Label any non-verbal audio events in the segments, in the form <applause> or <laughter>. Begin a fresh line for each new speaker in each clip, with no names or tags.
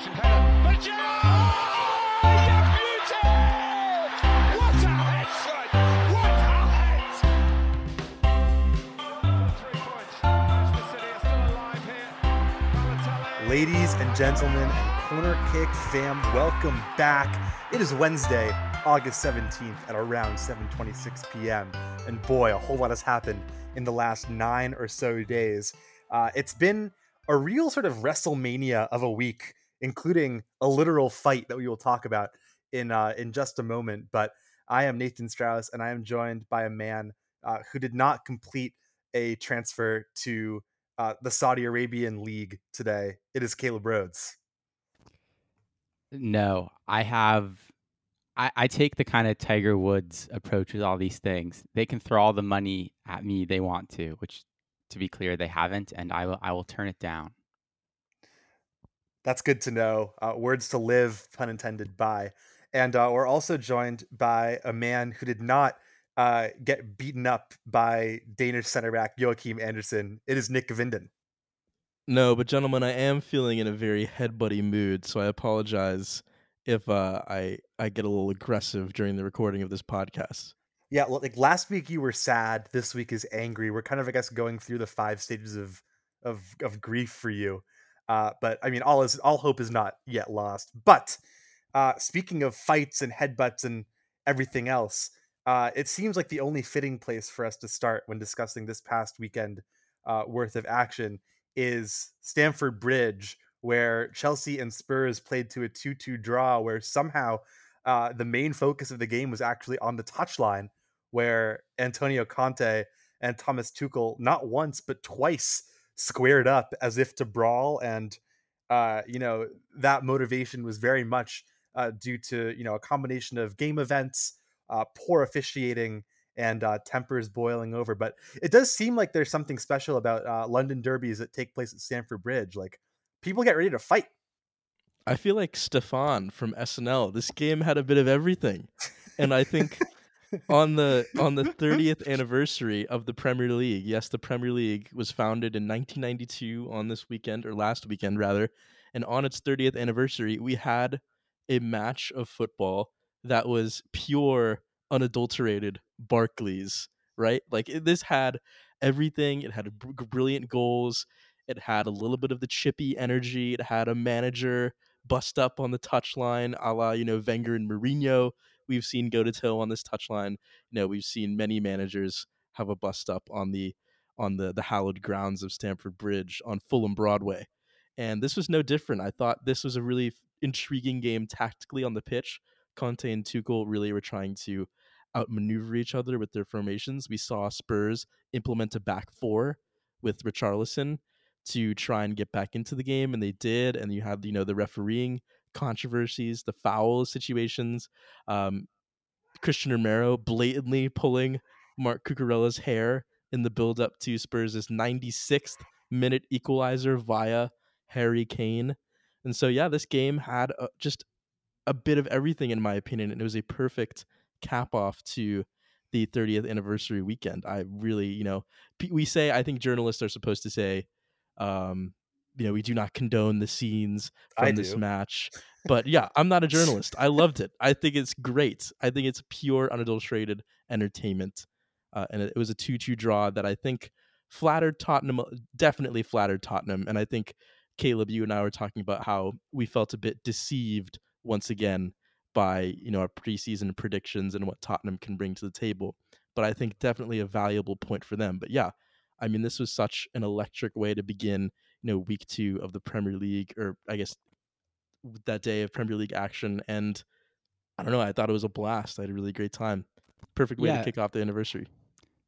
header. But.
Ladies and gentlemen, and corner kick fam, welcome back. It is Wednesday, August 17th at around 7:26 p.m. And boy, a whole lot has happened in the last nine or so days. Uh, it's been a real sort of WrestleMania of a week, including a literal fight that we will talk about in uh, in just a moment. But I am Nathan Strauss, and I am joined by a man uh, who did not complete a transfer to uh, the Saudi Arabian League today. It is Caleb Rhodes.
No, I have. I, I take the kind of Tiger Woods approach with all these things. They can throw all the money at me they want to, which, to be clear, they haven't, and I will. I will turn it down.
That's good to know. Uh, words to live, pun intended, by. And uh, we're also joined by a man who did not uh, get beaten up by Danish center back Joachim Andersen. It is Nick Vinden.
No, but gentlemen, I am feeling in a very headbutty mood, so I apologize if uh, I I get a little aggressive during the recording of this podcast.
Yeah, well, like last week you were sad. This week is angry. We're kind of, I guess, going through the five stages of of of grief for you. Uh, but I mean, all is all hope is not yet lost. But uh, speaking of fights and headbutts and everything else, uh, it seems like the only fitting place for us to start when discussing this past weekend uh, worth of action is Stamford Bridge, where Chelsea and Spurs played to a 2 2 draw, where somehow uh, the main focus of the game was actually on the touchline, where Antonio Conte and Thomas Tuchel, not once, but twice, squared up as if to brawl. And, uh, you know, that motivation was very much uh, due to, you know, a combination of game events, uh, poor officiating, and uh, tempers boiling over. But it does seem like there's something special about uh, London derbies that take place at Stamford Bridge. Like people get ready to fight.
I feel like Stefan from SNL. This game had a bit of everything, and I think on the on the <laughs> 30th anniversary of the Premier League, yes, the Premier League was founded in 1992 on this weekend or last weekend rather, and on its 30th anniversary, we had a match of football that was pure unadulterated Barclays, right? Like it, this had everything. It had br- brilliant goals. It had a little bit of the chippy energy. It had a manager bust up on the touchline, a la you know Wenger and Mourinho. We've seen go to toe on this touchline. You know, we've seen many managers have a bust up on the on the the hallowed grounds of Stamford Bridge on Fulham Broadway, and this was no different. I thought this was a really intriguing game tactically on the pitch. Conte and Tuchel really were trying to outmaneuver each other with their formations. We saw Spurs implement a back four with Richarlison to try and get back into the game, and they did. And you had you know the refereeing controversies, the foul situations, um, Cristian Romero blatantly pulling Mark Cucurella's hair in the build up to Spurs' 96th minute equalizer via Harry Kane. And so yeah, this game had a, just a bit of everything in my opinion, and it was a perfect cap off to the 30th anniversary weekend. I really, you know, we say I think journalists are supposed to say, um, you know, we do not condone the scenes from
I
this
do.
match. But yeah, I'm not a journalist. I loved it. I think it's great. I think it's pure unadulterated entertainment, uh, and it, it was a two-two draw that I think flattered Tottenham. Definitely flattered Tottenham, and I think Caleb, you and I were talking about how we felt a bit deceived once again by you know our preseason predictions and what Tottenham can bring to the table. But I think definitely a valuable point for them. But yeah, I mean this was such an electric way to begin you know week two of the Premier League, or I guess that day of Premier League action. And I don't know, I thought it was a blast. I had a really great time. Perfect way
Yeah.
to kick off the anniversary.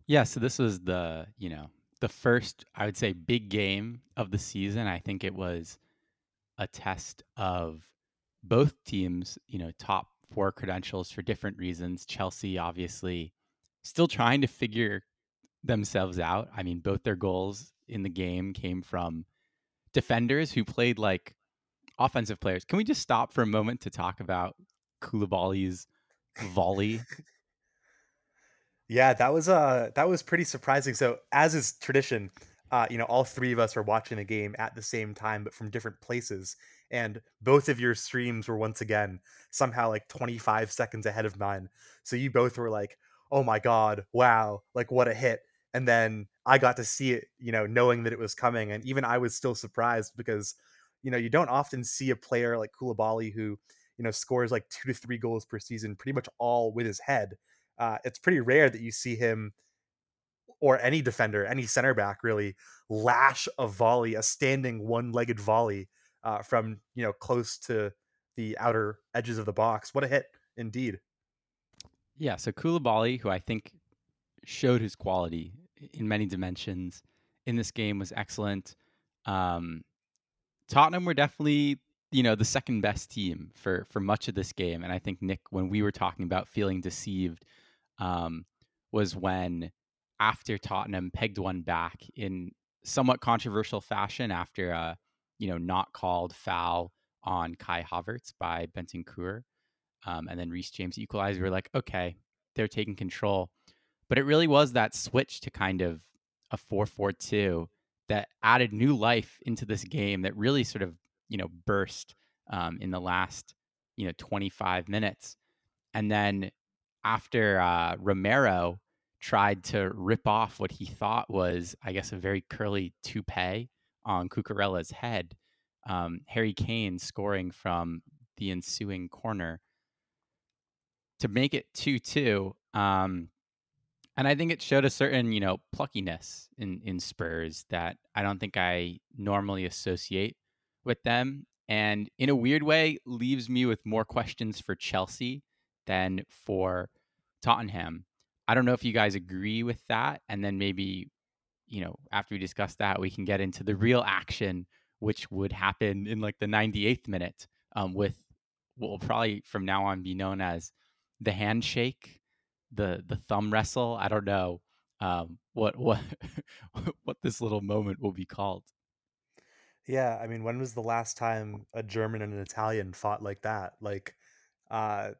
Yeah, so this was the, you know, the first, I would say, big game of the season. I think it was a test of both teams, you know, top four credentials for different reasons. Chelsea, obviously, still trying to figure themselves out. I mean, both their goals in the game came from defenders who played like offensive players. Can we just stop for a moment to talk about Koulibaly's volley?
Yeah, that was uh that was pretty surprising. So as is tradition, uh, you know, all three of us are watching the game at the same time, but from different places. and both of your streams were once again somehow like 25 seconds ahead of mine. So you both were like, "Oh my god, wow, like what a hit." And then I got to see it, you know, knowing that it was coming and even I was still surprised because you know, you don't often see a player like Koulibaly who, you know, scores like 2 to 3 goals per season pretty much all with his head. Uh, it's pretty rare that you see him or any defender, any center back really lash a volley, a standing one-legged volley uh, from you know close to the outer edges of the box. What a hit, indeed.
Yeah, so Koulibaly, who I think showed his quality in many dimensions in this game, was excellent. Um, Tottenham were definitely you know the second best team for for much of this game, and I think Nick, when we were talking about feeling deceived, um, was when after Tottenham pegged one back in somewhat controversial fashion after a you know not called foul on Kai Havertz by Bentancur, um, and then Reece James equalized. We are like, okay, they're taking control, but it really was that switch to kind of a four-four-two that added new life into this game that really sort of you know burst um, in the last you know 25 minutes, and then after uh, Romero tried to rip off what he thought was, I guess, a very curly toupee on Cucurella's head. Um, Harry Kane scoring from the ensuing corner to make it 2 2. Um, and I think it showed a certain, you know, pluckiness in, in Spurs that I don't think I normally associate with them. And in a weird way, leaves me with more questions for Chelsea than for Tottenham. I don't know if you guys agree with that. And then maybe, you know, after we discuss that, we can get into the real action, which would happen in like the 98th minute um, with what will probably from now on be known as the handshake, the the thumb wrestle. I don't know um, what what <laughs> what this little moment will be called.
Yeah, I mean, when was the last time a German and an Italian fought like that? Like, uh,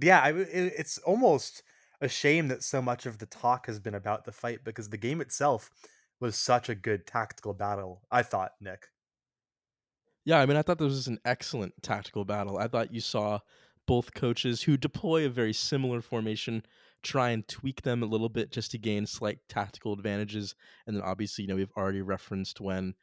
yeah, I, it, it's almost a shame that so much of the talk has been about the fight because the game itself was such a good tactical battle. I thought, Nick.
Yeah, I mean, I thought this was an excellent tactical battle. I thought you saw both coaches who deploy a very similar formation try and tweak them a little bit just to gain slight tactical advantages. And then obviously, you know, we've already referenced when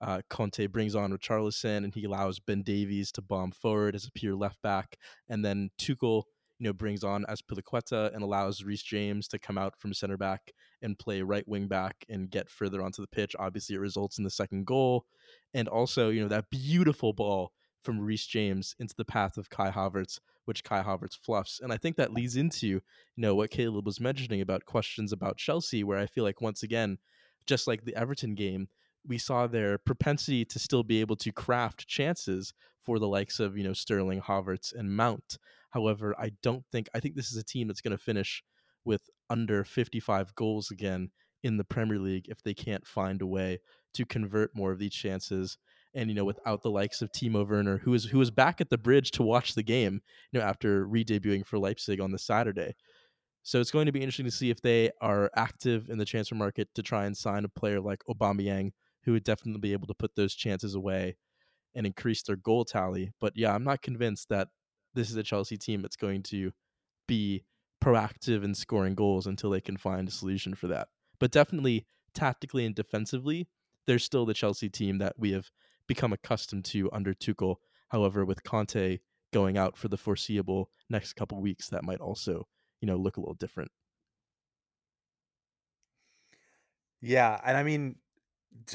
uh, Conte brings on Richarlison and he allows Ben Davies to bomb forward as a pure left back. And then Tuchel you know, brings on Azpilicueta and allows Reece James to come out from center back and play right wing back and get further onto the pitch. Obviously, it results in the second goal. And also, you know, that beautiful ball from Reece James into the path of Kai Havertz, which Kai Havertz fluffs. And I think that leads into, you know, what Caleb was mentioning about questions about Chelsea, where I feel like once again, just like the Everton game, we saw their propensity to still be able to craft chances for the likes of, you know, Sterling, Havertz, and Mount. However, I don't think I think this is a team that's going to finish with under 55 goals again in the Premier League if they can't find a way to convert more of these chances. And you know, without the likes of Timo Werner, who is who was back at the bridge to watch the game, you know, after re-debuting for Leipzig on the Saturday. So it's going to be interesting to see if they are active in the transfer market to try and sign a player like Aubameyang, who would definitely be able to put those chances away and increase their goal tally. But yeah, I'm not convinced that this is a Chelsea team that's going to be proactive in scoring goals until they can find a solution for that. But definitely tactically and defensively, they're still the Chelsea team that we have become accustomed to under Tuchel. However, with Conte going out for the foreseeable next couple weeks, that might also, you know, look a little different.
Yeah, and I mean,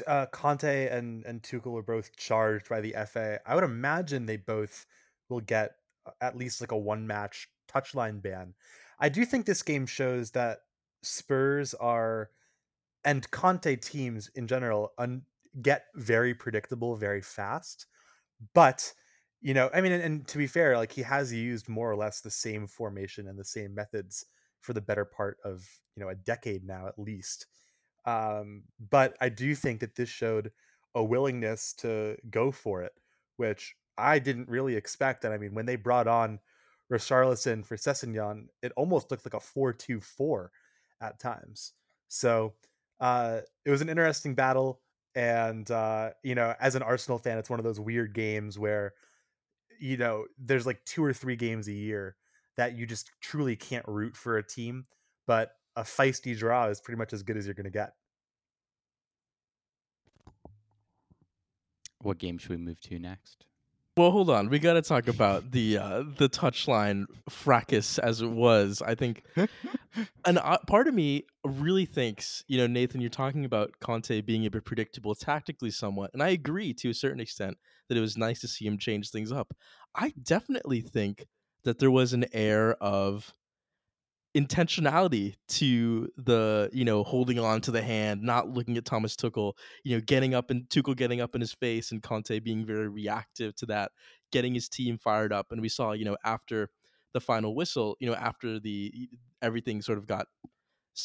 uh, Conte and and Tuchel were both charged by the FA. I would imagine they both will get at least like a one match touchline ban. I do think this game shows that Spurs are and Conte teams in general un- get very predictable very fast. But you know, I mean, and, and, to be fair, like he has used more or less the same formation and the same methods for the better part of you know a decade now at least. Um, but I do think that this showed a willingness to go for it, which I didn't really expect. And I mean, when they brought on Richarlison for Sessegnon, it almost looked like a 4 2 4 at times. So uh, it was an interesting battle. And uh, you know, as an Arsenal fan, it's one of those weird games where you know there's like two or three games a year that you just truly can't root for a team, but a feisty draw is pretty much as good as you're going to get.
What game should we move to next?
Well, hold on. We got to talk about the uh, the touchline fracas as it was. I think, <laughs> and uh, part of me really thinks, you know, Nathan, you're talking about Conte being a bit predictable tactically, somewhat, and I agree to a certain extent that it was nice to see him change things up. I definitely think that there was an air of intentionality to the you know holding on to the hand, not looking at Thomas Tuchel, you know, getting up and Tuchel getting up in his face and Conte being very reactive to that, getting his team fired up. And we saw, you know, after the final whistle, you know, after the everything sort of got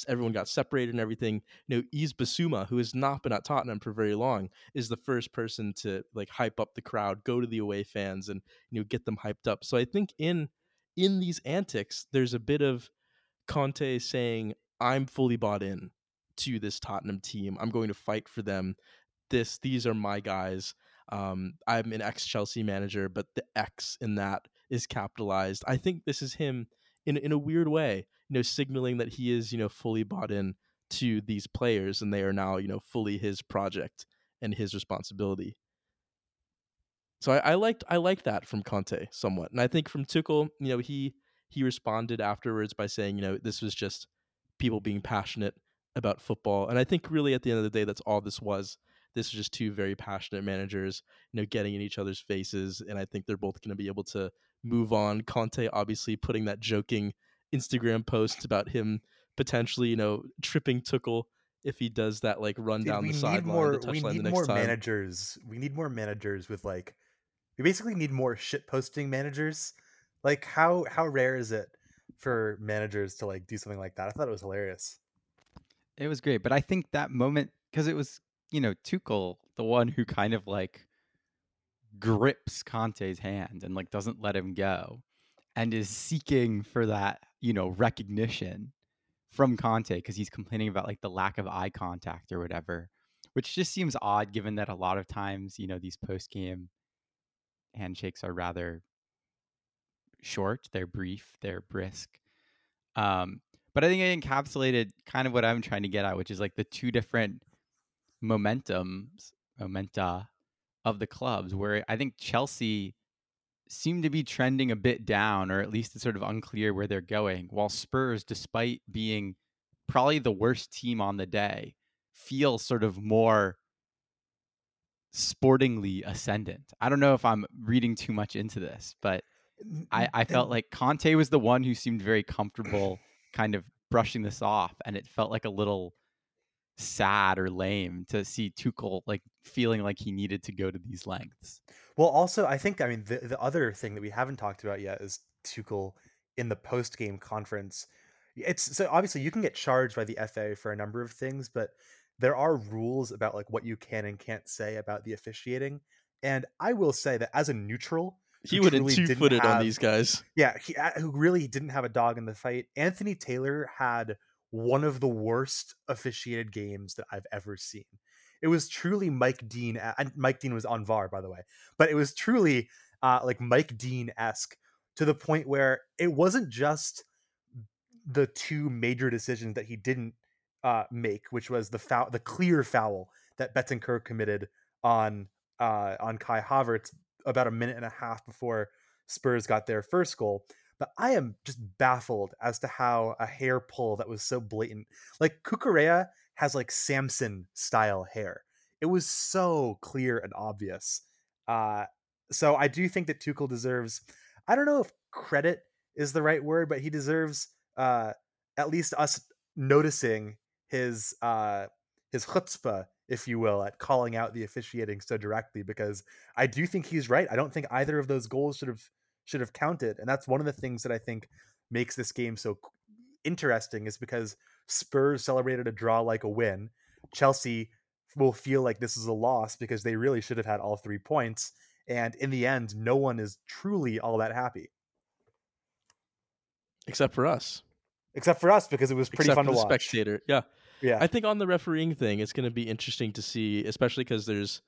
everyone got separated and everything. You know, Yves Bissouma, who has not been at Tottenham for very long, is the first person to like hype up the crowd, go to the away fans, and you know get them hyped up. So I think in in these antics, there's a bit of Conte saying, "I'm fully bought in to this Tottenham team. I'm going to fight for them. This, these are my guys. Um, I'm an ex Chelsea manager, but the X in that is capitalized. I think this is him in in a weird way, you know, signaling that he is, you know, fully bought in to these players, and they are now, you know, fully his project and his responsibility. So I, I liked I liked that from Conte somewhat, and I think from Tuchel, you know, he he responded afterwards by saying, you know, this was just people being passionate about football. And I think really at the end of the day, that's all this was. This was just two very passionate managers, you know, getting in each other's faces. And I think they're both going to be able to move on. Conte obviously putting that joking Instagram post about him potentially, you know, tripping Tuchel if he does that like run
Dude,
down the sideline,
We need more
time.
managers. We need more managers with like. We basically need more shit posting managers. Like how how rare is it for managers to like do something like that? I thought it was hilarious.
It was great, but I think that moment because it was you know Tuchel, the one who kind of like grips Conte's hand and like doesn't let him go, and is seeking for that you know recognition from Conte because he's complaining about like the lack of eye contact or whatever, which just seems odd given that a lot of times you know these post game handshakes are rather short, they're brief, they're brisk. Um, but I think it encapsulated kind of what I'm trying to get at, which is like the two different momentums, momenta of the clubs, where I think Chelsea seem to be trending a bit down, or at least it's sort of unclear where they're going, while Spurs, despite being probably the worst team on the day, feel sort of more sportingly ascendant. I don't know if I'm reading too much into this, but I, I felt like Conte was the one who seemed very comfortable kind of brushing this off, and it felt like a little sad or lame to see Tuchel like feeling like he needed to go to these lengths.
Well, also, I think I mean the the other thing that we haven't talked about yet is Tuchel in the post game conference. It's so obviously you can get charged by the FA for a number of things, but there are rules about like what you can and can't say about the officiating. And I will say that as a neutral,
He would have two footed on these guys.
yeah, he, uh, who really didn't have a dog in the fight. Anthony Taylor had one of the worst officiated games that I've ever seen. It was truly Mike Dean, and Mike Dean was on VAR, by the way, but it was truly uh, like Mike Dean esque to the point where it wasn't just the two major decisions that he didn't uh, make, which was the foul, the clear foul that Bentancur committed on uh, on Kai Havertz about a minute and a half before Spurs got their first goal. But I am just baffled as to how a hair pull that was so blatant, like Cucurella has like Samson style hair. It was so clear and obvious. Uh, so I do think that Tuchel deserves. I don't know if credit is the right word, but he deserves uh, at least us noticing his uh, his chutzpah, if you will, at calling out the officiating so directly. Because I do think he's right. I don't think either of those goals should have should have counted, and that's one of the things that I think makes this game so interesting. Is because Spurs celebrated a draw like a win. Chelsea will feel like this is a loss because they really should have had all three points. And in the end, no one is truly all that happy,
Except for us.
except for us because it was pretty
Except
fun
for
to
the
watch.
spectator. Yeah.
Yeah.
I think on the refereeing thing, it's going to be interesting to see, especially because there's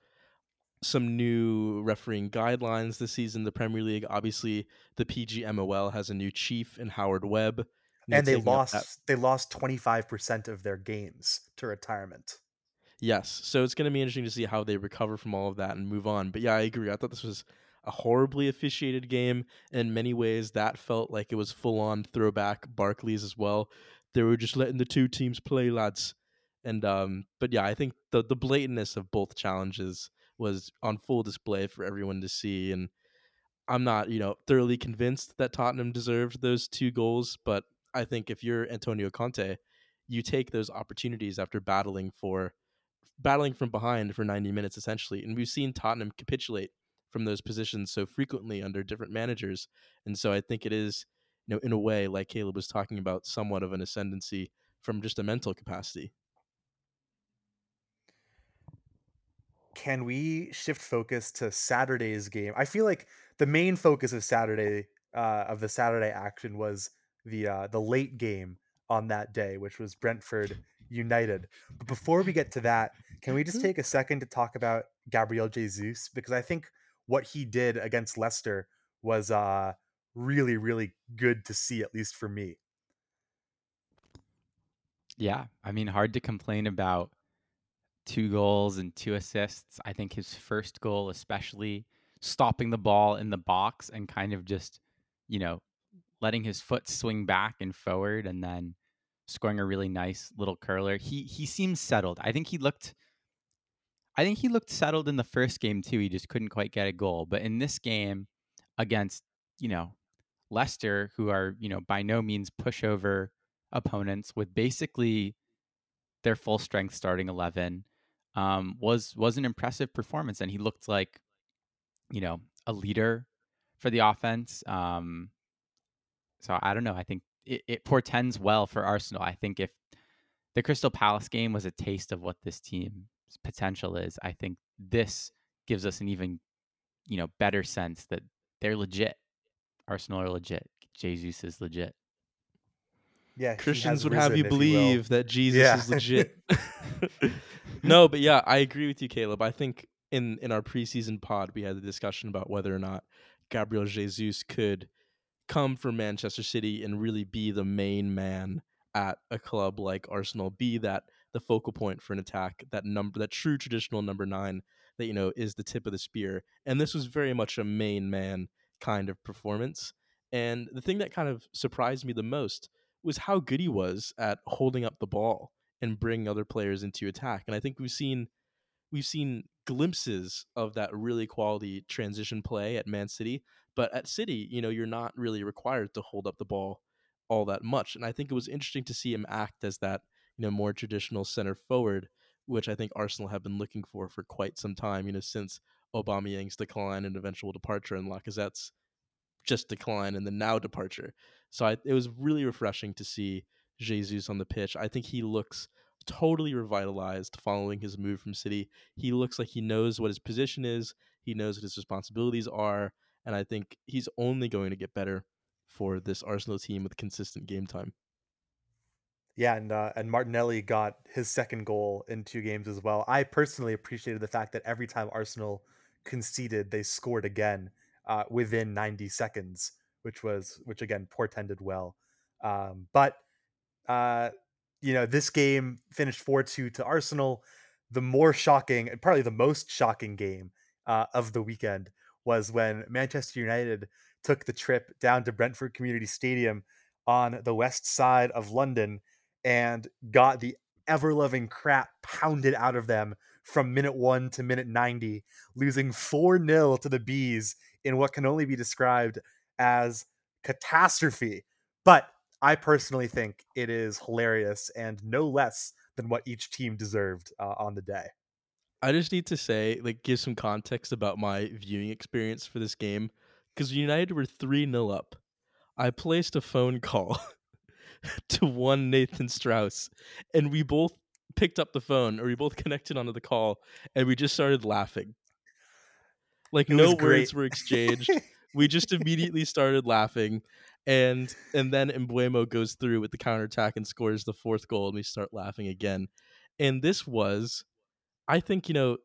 some new refereeing guidelines this season. The Premier League, obviously, the PGMOL has a new chief in Howard Webb,
and they lost they lost 25% of their games to retirement.
Yes, so it's going to be interesting to see how they recover from all of that and move on. But yeah, I agree. I thought this was a horribly officiated game in many ways. That felt like it was full on throwback Barclays as well. They were just letting the two teams play, lads. And um, but yeah, I think the the blatantness of both challenges was on full display for everyone to see. And I'm not, you know, thoroughly convinced that Tottenham deserved those two goals, but I think if you're Antonio Conte, you take those opportunities after battling for battling from behind for 90 minutes essentially. And we've seen Tottenham capitulate from those positions so frequently under different managers. And so I think it is, you know, in a way, like Caleb was talking about, somewhat of an ascendancy from just a mental capacity.
Can we shift focus to Saturday's game? I feel like the main focus of Saturday uh, of the Saturday action was the uh, the late game on that day, which was Brentford United. But before we get to that, can we just take a second to talk about Gabriel Jesus because I think what he did against Leicester was uh, really really good to see, at least for me.
Yeah, I mean, hard to complain about two goals and two assists. I think his first goal, especially stopping the ball in the box and kind of just, you know, letting his foot swing back and forward and then scoring a really nice little curler. He he seems settled. I think he looked I think he looked settled in the first game too. He just couldn't quite get a goal. But in this game against, you know, Leicester, who are, you know, by no means pushover opponents with basically their full strength starting 11 um, was was an impressive performance and he looked like you know a leader for the offense um, so i don't know i think it, it portends well for arsenal. I think if the crystal palace game was a taste of what this team's potential is i think this gives us an even you know better sense that they're legit arsenal are legit jesus is legit
Yeah,
Christians
has
would have you
if will.
believe that Jesus
Yeah.
is legit. <laughs> <laughs> no, but yeah, I agree with you, Caleb. I think in in our preseason pod we had the discussion about whether or not Gabriel Jesus could come from Manchester City and really be the main man at a club like Arsenal, be that the focal point for an attack, that number that true traditional number nine that you know is the tip of the spear. And this was very much a main man kind of performance. And the thing that kind of surprised me the most was how good he was at holding up the ball and bringing other players into attack. And I think we've seen we've seen glimpses of that really quality transition play at Man City, but at City, you know, you're not really required to hold up the ball all that much. And I think it was interesting to see him act as that, you know, more traditional center forward, which I think Arsenal have been looking for for quite some time, you know, since Aubameyang's decline and eventual departure and Lacazette's just decline and the now departure. So I, it was really refreshing to see Jesus on the pitch. I think he looks totally revitalized following his move from City. He looks like he knows what his position is, he knows what his responsibilities are, and I think he's only going to get better for this Arsenal team with consistent game time.
Yeah, and uh, and Martinelli got his second goal in two games as well. I personally appreciated the fact that every time Arsenal conceded, they scored again uh, within 90 seconds, which was which again portended well. Um, but uh, you know, this game finished 4-2 to Arsenal. The more shocking, and probably the most shocking game uh, of the weekend was when Manchester United took the trip down to Brentford Community Stadium on the west side of London and got the ever loving crap pounded out of them from minute one to minute 90, losing 4 0 to the Bees in what can only be described as catastrophe. But I personally think it is hilarious and no less than what each team deserved uh, on the day.
I just need to say, like, give some context about my viewing experience for this game. Because United were 3 0 up. I placed a phone call <laughs> to one Nathan Strauss, and we both picked up the phone, or we both <laughs> connected onto the call, and we just started laughing. Like, no
great.
words were exchanged. <laughs> we just immediately started laughing. And and then Mbeumo goes through with the counterattack and scores the fourth goal, and we start laughing again. And this was, I think, you know,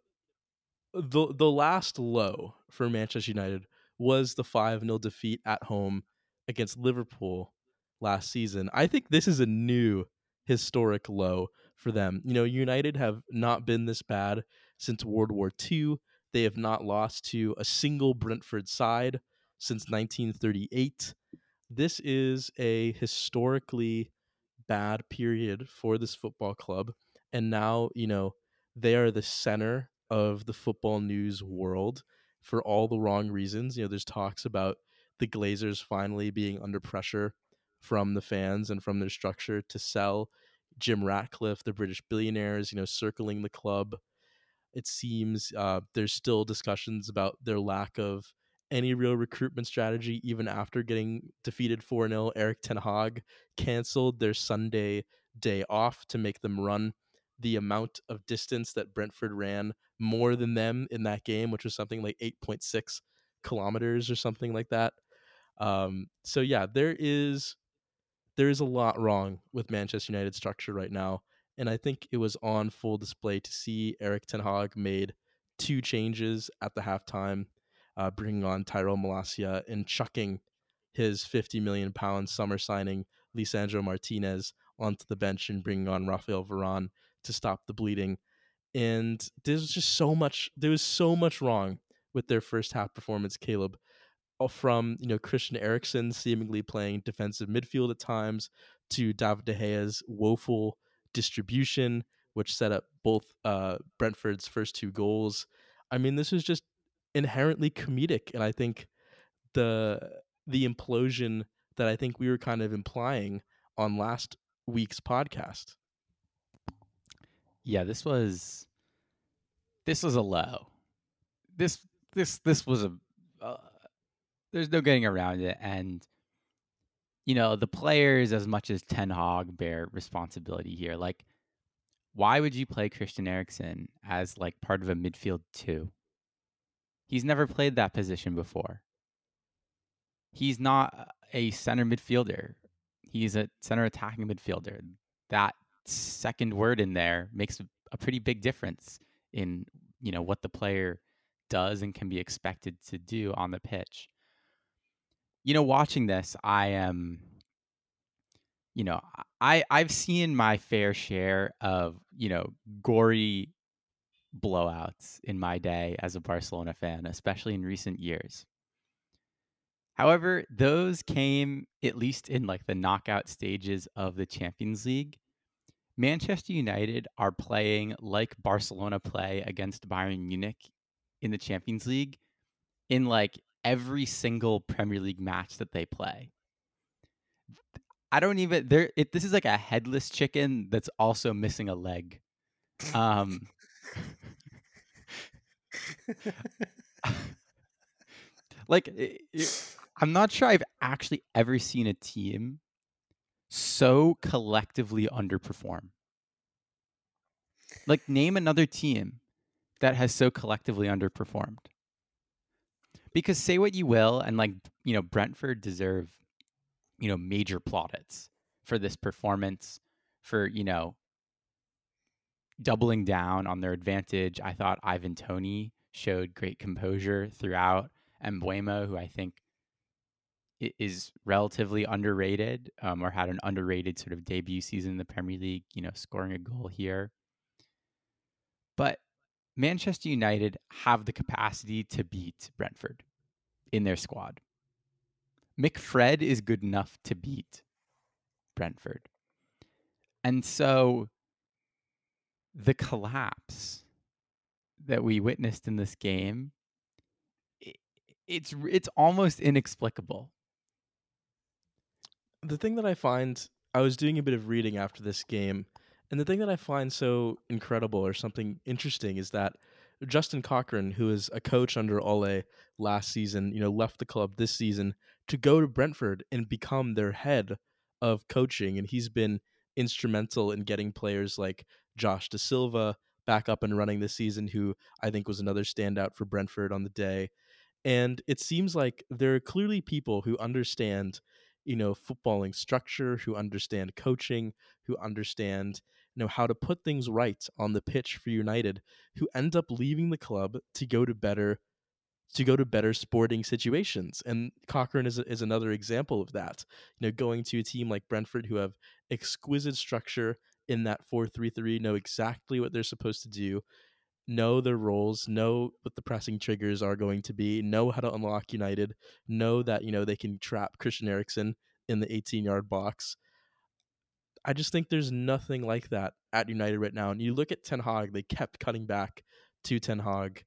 the the last low for Manchester United was the 5 0 defeat at home against Liverpool last season. I think this is a new historic low for them. You know, United have not been this bad since World War II. They have not lost to a single Brentford side since 1938. This is a historically bad period for this football club. And now, you know, they are the center of the football news world for all the wrong reasons. You know, there's talks about the Glazers finally being under pressure from the fans and from their structure to sell Jim Ratcliffe, the British billionaires, you know, circling the club. It seems uh, there's still discussions about their lack of any real recruitment strategy, even after getting defeated 4 0. Erik Ten Hag canceled their Sunday day off to make them run the amount of distance that Brentford ran more than them in that game, which was something like 8.6 kilometers or something like that. Um, so yeah, there is there is a lot wrong with Manchester United's structure right now, and I think it was on full display to see Erik Ten Hag made two changes at the halftime, uh, bringing on Tyrell Malacia and chucking his 50 million pound summer signing Lisandro Martinez onto the bench and bringing on Rafael Varane to stop the bleeding. And there's just so much. There was so much wrong with their first half performance, Caleb. Uh, From you know Christian Eriksen seemingly playing defensive midfield at times to David De Gea's woeful distribution, which set up both uh, Brentford's first two goals. I mean, this was just inherently comedic, and I think the the implosion that I think we were kind of implying on last week's podcast.
Yeah, this was this was a low. This this this was a there's no getting around it and you know, the players as much as Ten Hag bear responsibility here. Like why would you play Christian Eriksen as like part of a midfield two? He's never played that position before. He's not a center midfielder. He's a center attacking midfielder. That second word in there makes a pretty big difference in you know what the player does and can be expected to do on the pitch. You know, watching this, I am you know, I I've seen my fair share of, you know, gory blowouts in my day as a Barcelona fan, especially in recent years. However, those came at least in like the knockout stages of the Champions League. Manchester United are playing like Barcelona play against Bayern Munich in the Champions League in like every single Premier League match that they play. I don't even there it this is like a headless chicken that's also missing a leg. Um <laughs> like i- i- I'm not sure I've actually ever seen a team so collectively underperform. Like name another team that has so collectively underperformed. Because say what you will and like you know Brentford deserve you know major plaudits for this performance for you know doubling down on their advantage. I thought Ivan Toney showed great composure throughout and Mbeumo, who I think is relatively underrated um, or had an underrated sort of debut season in the Premier League, you know, scoring a goal here. But Manchester United have the capacity to beat Brentford in their squad. McFred is good enough to beat Brentford. And so the collapse that we witnessed in this game i- it's it's almost inexplicable.
the thing that I find I was doing a bit of reading after this game, and the thing that I find so incredible or something interesting is that Justin Cochrane, who is a coach under Ole last season, you know, left the club this season to go to Brentford and become their head of coaching, and he's been instrumental in getting players like Josh Dasilva back up and running this season, who I think was another standout for Brentford on the day. And it seems like there are clearly people who understand, you know, footballing structure, who understand coaching, who understand, know, how to put things right on the pitch for United, who end up leaving the club to go to better to go to better sporting situations. And Cochrane is, is another example of that. You know, going to a team like Brentford who have exquisite structure in that 4-3-3, know exactly what they're supposed to do, know their roles, know what the pressing triggers are going to be, know how to unlock United, know that, you know, they can trap Christian Eriksen in the 18-yard box. I just think there's nothing like that at United right now. And you look at Ten Hag, they kept cutting back to Ten Hag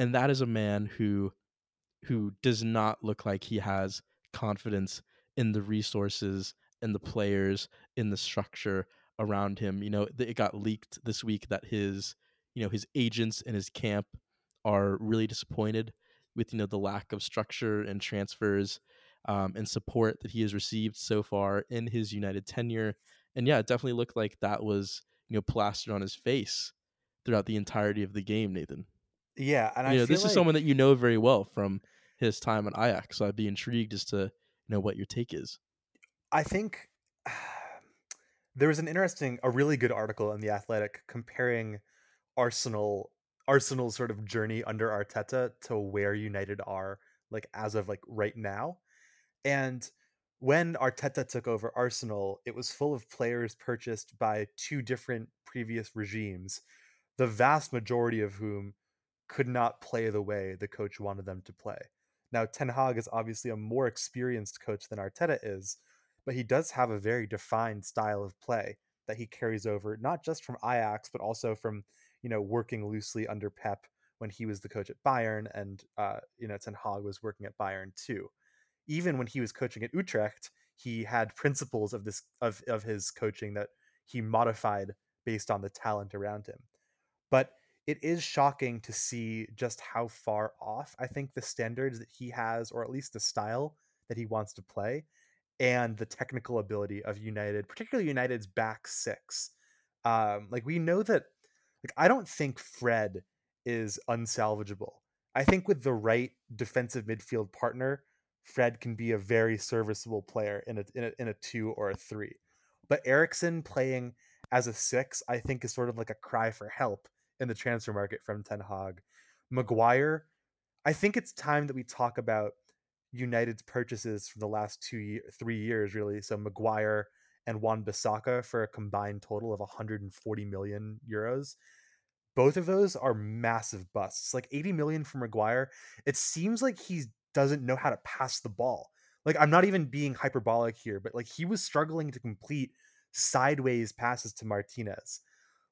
and that is a man who who does not look like he has confidence in the resources and the players in the structure around him you know it got leaked this week that his you know his agents and his camp are really disappointed with you know the lack of structure and transfers um, and support that he has received so far in his united tenure and yeah it definitely looked like that was you know plastered on his face throughout the entirety of the game nathan
Yeah, and I
know, this
like
is someone that you know very well from his time at Ajax. So I'd be intrigued as to you know what your take is.
I think <sighs> there was an interesting, a really good article in the Athletic comparing Arsenal, Arsenal's sort of journey under Arteta to where United are, like as of like right now. And when Arteta took over Arsenal, it was full of players purchased by two different previous regimes, the vast majority of whom could not play the way the coach wanted them to play. Now, Ten Hag is obviously a more experienced coach than Arteta is, but he does have a very defined style of play that he carries over, not just from Ajax, but also from, you know, working loosely under Pep when he was the coach at Bayern and, uh, you know, Ten Hag was working at Bayern too. Even when he was coaching at Utrecht, he had principles of this of, of his coaching that he modified based on the talent around him. But it is shocking to see just how far off I think the standards that he has, or at least the style that he wants to play, and the technical ability of United, particularly United's back six. Um, like we know that, like I don't think Fred is unsalvageable. I think with the right defensive midfield partner, Fred can be a very serviceable player in a in a, in a two or a three. But Eriksen playing as a six, I think, is sort of like a cry for help in the transfer market from Ten Hag. Maguire, I think it's time that we talk about United's purchases from the last two year, three years, really. So Maguire and Wan Bissaka for a combined total of 140 million euros. Both of those are massive busts. Like 80 million for Maguire. It seems like he doesn't know how to pass the ball. Like I'm not even being hyperbolic here, but like he was struggling to complete sideways passes to Martinez.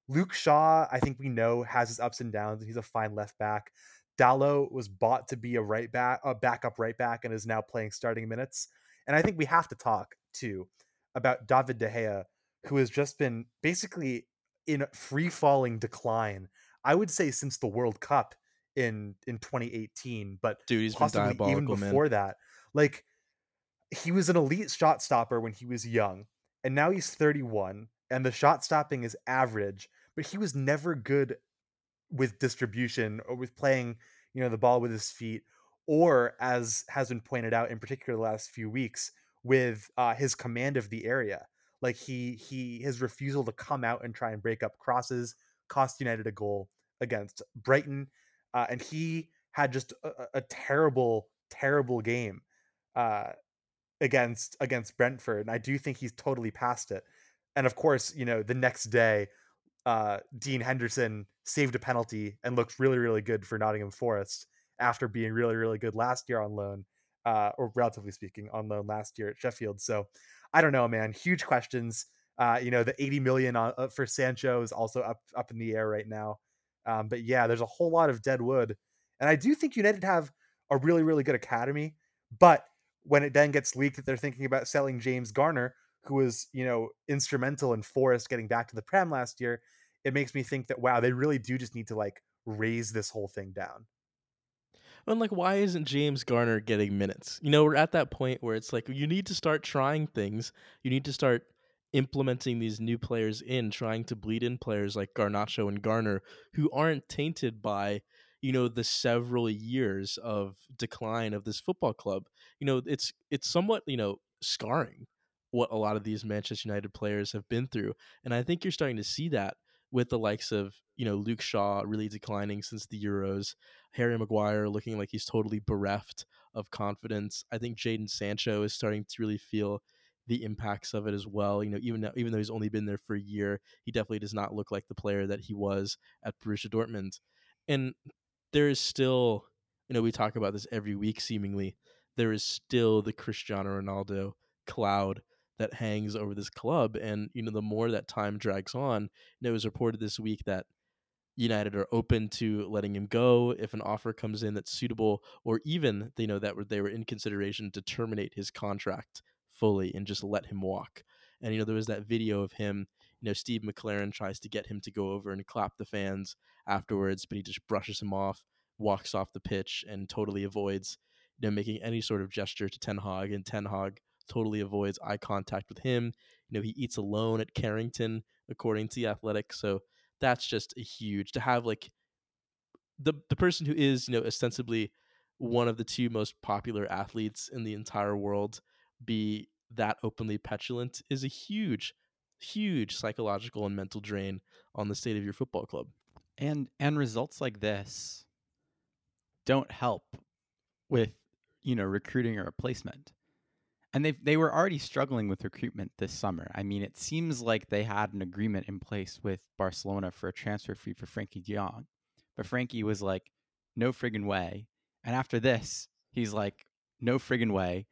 Luke Shaw, I think we know, has his ups and downs, and he's a fine left back. Dalot was bought to be a right back, a backup right back, and is now playing starting minutes. And I think we have to talk too about David De Gea, who has just been basically in free falling decline. I would say since the World Cup in in 2018, but
Dude, he's been
possibly even
man.
before that. Like he was an elite shot stopper when he was young, and now he's 31, and the shot stopping is average, but he was never good with distribution or with playing, you know, the ball with his feet, or as has been pointed out in particular the last few weeks, with uh, his command of the area. Like he he his refusal to come out and try and break up crosses cost United a goal against Brighton, uh, and he had just a, a- terrible terrible game uh, against against Brentford. And I do think he's totally past it. And of course, you know, the next day, uh, Dean Henderson saved a penalty and looked really, really good for Nottingham Forest after being really, really good last year on loan, uh, or relatively speaking, on loan last year at Sheffield. So I don't know, man. Huge questions. Uh, you know, the 80 million on, uh, for Sancho is also up up in the air right now. Um, but yeah, there's a whole lot of dead wood, and I do think United have a really, really good academy. But when it then gets leaked that they're thinking about selling James Garner, who was, you know, instrumental in Forest getting back to the Prem last year, it makes me think that wow, they really do just need to like raze this whole thing down.
And like, why isn't James Garner getting minutes? You know, we're at that point where it's like you need to start trying things. You need to start implementing these new players in, trying to bleed in players like Garnacho and Garner who aren't tainted by, you know the several years of decline of this football club. You know it's it's somewhat you know scarring what a lot of these manchester united players have been through. And i think you're starting to see that with the likes of you know luke shaw really declining since the euros harry maguire looking like he's totally bereft of confidence. I think jaden sancho is starting to really feel the impacts of it as well. You know, even now, even though he's only been there for a year, he definitely does not look like the player that he was at Borussia Dortmund. And there is still, you know, we talk about this every week seemingly. There is still the Cristiano Ronaldo cloud that hangs over this club, and you know, the more that time drags on, you know, it was reported this week that United are open to letting him go if an offer comes in that's suitable, or even they know that they were in consideration to terminate his contract fully and just let him walk. And you know, there was that video of him. You know, Steve McClaren tries to get him to go over and clap the fans afterwards, but he just brushes him off, walks off the pitch, and totally avoids you know making any sort of gesture to Ten Hag. And Ten Hag totally avoids eye contact with him. You know, he eats alone at Carrington, according to the Athletic. So that's just a huge to have like the the person who is you know ostensibly one of the two most popular athletes in the entire world be that openly petulant is a huge, huge psychological and mental drain on the state of your football club.
And and results like this don't help with you know recruiting a replacement. And they they were already struggling with recruitment this summer. I mean, it seems like they had an agreement in place with Barcelona for a transfer fee for Frankie De but Frankie was like, "No friggin' way." And after this, he's like, "No friggin' way."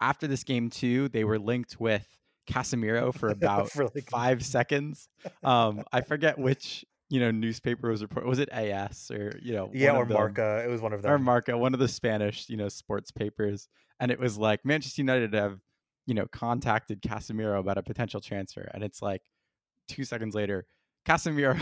After this game too, they were linked with Casemiro for <laughs> about for like... five seconds. Um, I forget <laughs> which you know newspaper was report. Was it AS or you know?
Yeah, or Marca. It was one of them.
Or Marca, one of the Spanish you know sports papers, and it was like Manchester United have you know contacted Casemiro about a potential transfer, and it's like two seconds later. Casemiro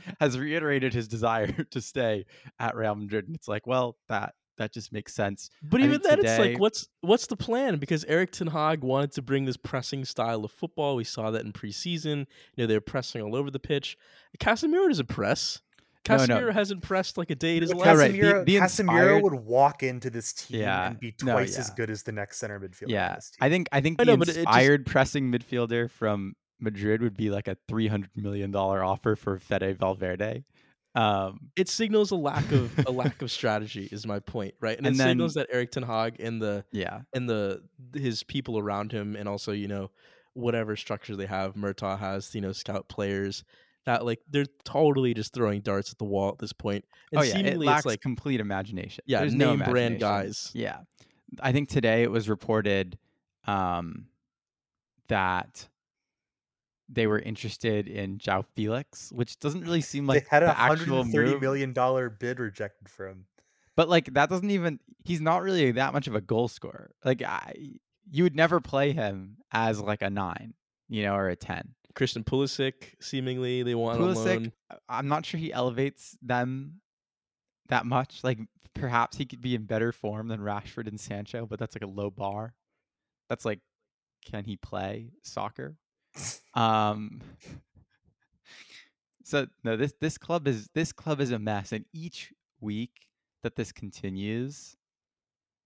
<laughs> has reiterated his desire to stay at Real Madrid, and it's like, well, that that just makes sense.
But I even then, today... it's like, what's what's the plan? Because Eric Ten Hag wanted to bring this pressing style of football. We saw that in preseason. You know, they're pressing all over the pitch. Casemiro doesn't press. Casemiro no, no. hasn't pressed like a day in his life.
Casemiro, right. the, the inspired... would walk into this team yeah. and be twice no, yeah. as good as the next center midfielder.
Yeah, I think I think I the know, inspired just... pressing midfielder from Madrid would be like a three hundred million dollar offer for Fede Valverde.
Um, it signals a lack of a <laughs> lack of strategy, is my point, right? And, and it then, signals that Eric Ten Hag and the
yeah
and the his people around him, and also you know whatever structure they have, Murtough has you know scout players that like they're totally just throwing darts at the wall at this point.
And oh yeah, it lacks it's like complete imagination.
Yeah, There's name no brand guys.
Yeah, I think today it was reported um, that they were interested in João Felix, which doesn't really seem like
they had
a
hundred
and
thirty million dollar bid rejected for him.
But like that doesn't even he's not really that much of a goal scorer. Like I, you would never play him as like a nine, you know, or a ten.
Christian Pulisic, seemingly they want Pulisic.
I'm not sure he elevates them that much. Like perhaps he could be in better form than Rashford and Sancho, but that's like a low bar. That's like, can he play soccer? Um so no this this club is this club is a mess and each week that this continues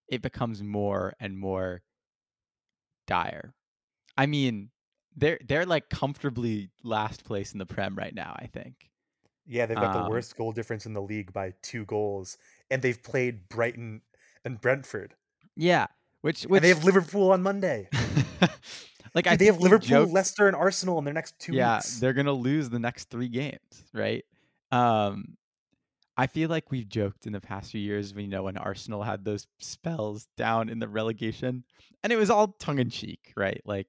it becomes more and more dire. I mean they're they're like comfortably last place in the prem right now i think.
Yeah they've got um, the worst goal difference in the league by two goals and they've played brighton and brentford.
Yeah which which and
they have liverpool on monday <laughs>
Like I
they have Liverpool, joked, Leicester, and Arsenal in their next two
yeah,
weeks.
they're gonna lose the next three games, right? Um, I feel like we've joked in the past few years when you know when Arsenal had those spells down in the relegation, and it was all tongue in cheek, right? Like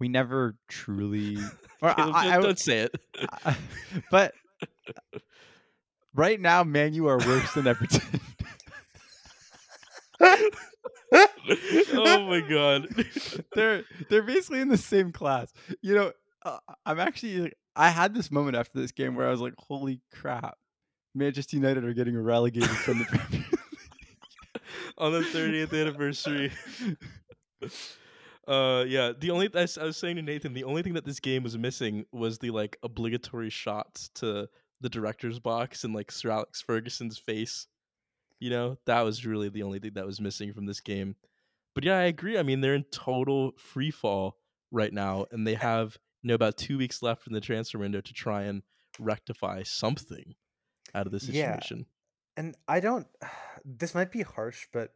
we never truly. <laughs>
Or Caleb, I, I, don't say it.
I, but right now, man, you are worse than Everton. <laughs> <laughs>
oh my god, <laughs>
they're they're basically in the same class. You know, uh, I'm actually I had this moment after this game where I was like, "Holy crap, Manchester United are getting relegated from the Premier <laughs>
on the 30th anniversary." <laughs> Uh, yeah. The only I was saying to Nathan, the only thing that this game was missing was the like obligatory shots to the director's box and like Sir Alex Ferguson's face. You know, that was really the only thing that was missing from this game. But yeah, I agree. I mean, they're in total free fall right now, and they have you know about two weeks left in the transfer window to try and rectify something out of this
Yeah.
situation.
and I don't. <sighs> This might be harsh, but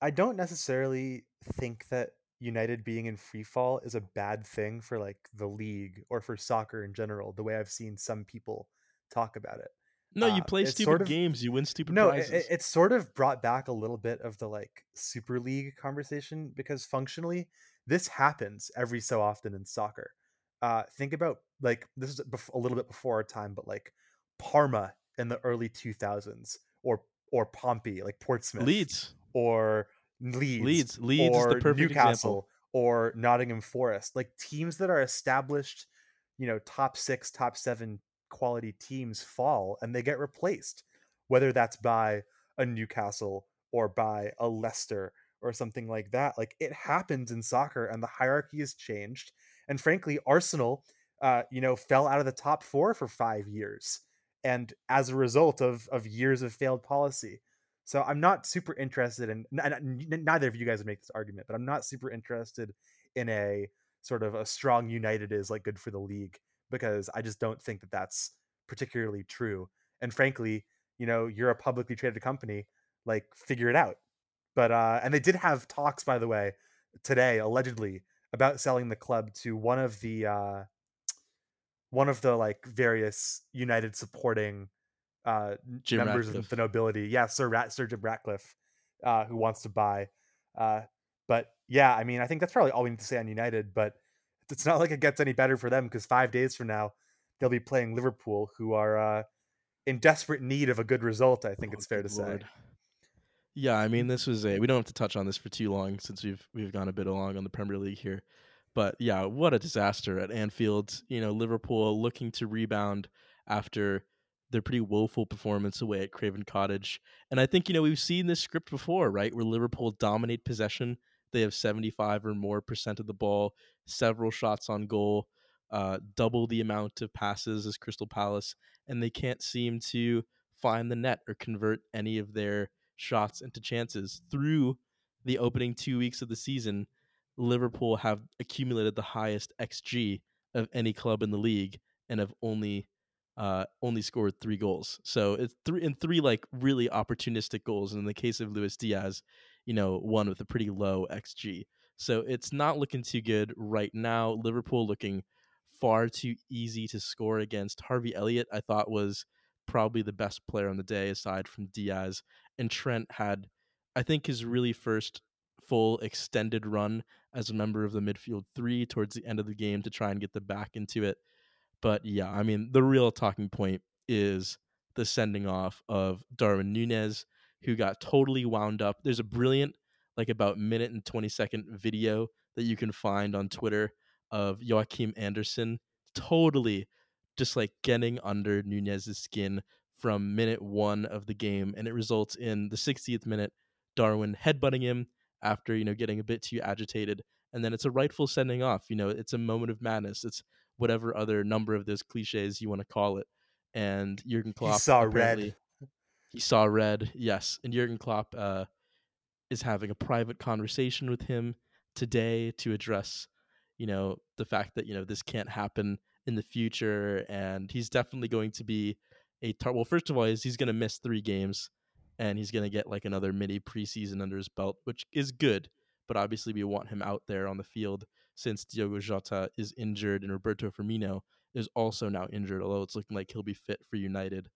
I don't necessarily think that United being in free fall is a bad thing for like the league or for soccer in general. The way I've seen some people talk about it.
No, you
Uh,
play
it's
stupid
sort of-
games, you win stupid
no, it,
prizes.
it- it's sort of brought back a little bit of the like Super League conversation because functionally this happens every so often in soccer. Uh, think about like this is bef- a little bit before our time, but like Parma in the early 2000s or or Pompey, like Portsmouth,
Leeds.
or Leeds,
Leeds. Leeds is
or
the perfect
Newcastle
example.
or Nottingham Forest, like teams that are established, you know, top six, top seven quality teams fall and they get replaced, whether that's by a Newcastle or by a Leicester or something like that. Like it happens in soccer and the hierarchy has changed. And frankly, Arsenal, uh, you know, fell out of the top four for five years. And as a result of of years of failed policy. So I'm not super interested in neither of you guys would make this argument, but I'm not super interested in a sort of a strong United is like good for the league because I just don't think that that's particularly true. And frankly, you know, you're a publicly traded company, like figure it out. But uh and they did have talks by the way today allegedly about selling the club to one of the uh one of the like various United supporting uh members
Ratcliffe.
of the nobility. Yeah, Sir Rat Sir Jim Ratcliffe, uh, who wants to buy. Uh, but yeah, I mean, I think that's probably all we need to say on United. But it's not like it gets any better for them because five days from now they'll be playing Liverpool, who are uh, in desperate need of a good result. I think
Oh,
it's fair to
good
say.
Yeah, I mean, this was a. We don't have to touch on this for too long since we've we've gone a bit along on the Premier League here, but yeah, what a disaster at Anfield. You know, Liverpool looking to rebound after their pretty woeful performance away at Craven Cottage, and I think you know we've seen this script before, right? Where Liverpool dominate possession, they have seventy five or more percent of the ball, several shots on goal, uh, double the amount of passes as Crystal Palace, and they can't seem to find the net or convert any of their shots into chances through the opening two weeks of the season. Liverpool have accumulated the highest xG of any club in the league and have only uh, only scored three goals. So it's three and three like really opportunistic goals. And in the case of Luis Diaz, you know, one with a pretty low xG. So it's not looking too good right now. Liverpool looking far too easy to score against. Harvey Elliott, I thought was probably the best player on the day aside from Diaz. And Trent had, I think, his really first full extended run as a member of the midfield three towards the end of the game to try and get the back into it. But yeah, I mean, the real talking point is the sending off of Darwin Nunez, who got totally wound up. There's a brilliant, like about minute and 20 second video that you can find on Twitter of Joachim Andersen totally just like getting under Nunez's skin from minute one of the game. And it results in the 60th minute, Darwin headbutting him after, you know, getting a bit too agitated. And then it's a rightful sending off. You know, it's a moment of madness. It's whatever other number of those cliches you want to call it. And Jurgen Klopp
saw red.
He saw red, yes. And Jurgen Klopp uh, is having a private conversation with him today to address, you know, the fact that you know this can't happen in the future, and he's definitely going to be a tar- well. First of all, is he's going to miss three games, and he's going to get like another mini preseason under his belt, which is good. But obviously, we want him out there on the field since Diogo Jota is injured and Roberto Firmino is also now injured. Although it's looking like he'll be fit for United.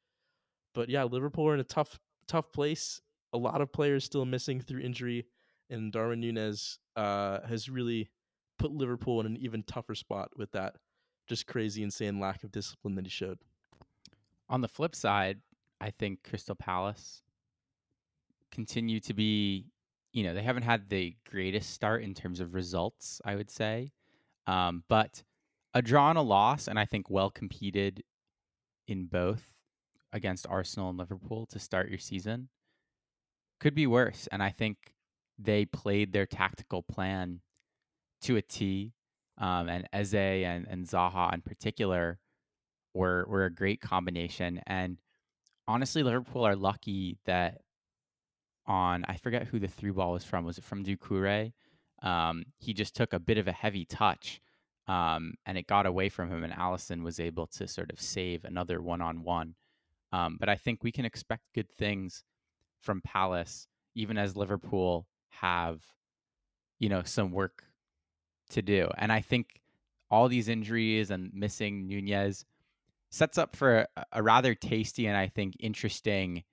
But yeah, Liverpool are in a tough, tough place. A lot of players still missing through injury, and Darwin Nunez uh, has really put Liverpool in an even tougher spot with that just crazy, insane lack of discipline that he showed.
On the flip side, I think Crystal Palace continue to be, you know, they haven't had the greatest start in terms of results, I would say. Um, but a draw and a loss, and I think well competed in both against Arsenal and Liverpool to start your season could be worse. And I think they played their tactical plan to a T. Um, and Eze and, and Zaha in particular were were a great combination. And honestly, Liverpool are lucky that on I forget who the through ball was from. Was it from Doucouré? Um, he just took a bit of a heavy touch, um, and it got away from him, and Alisson was able to sort of save another one on one. Um, but I think we can expect good things from Palace, even as Liverpool have, you know, some work to do. And I think all these injuries and missing Nunez sets up for a, a rather tasty and I think interesting,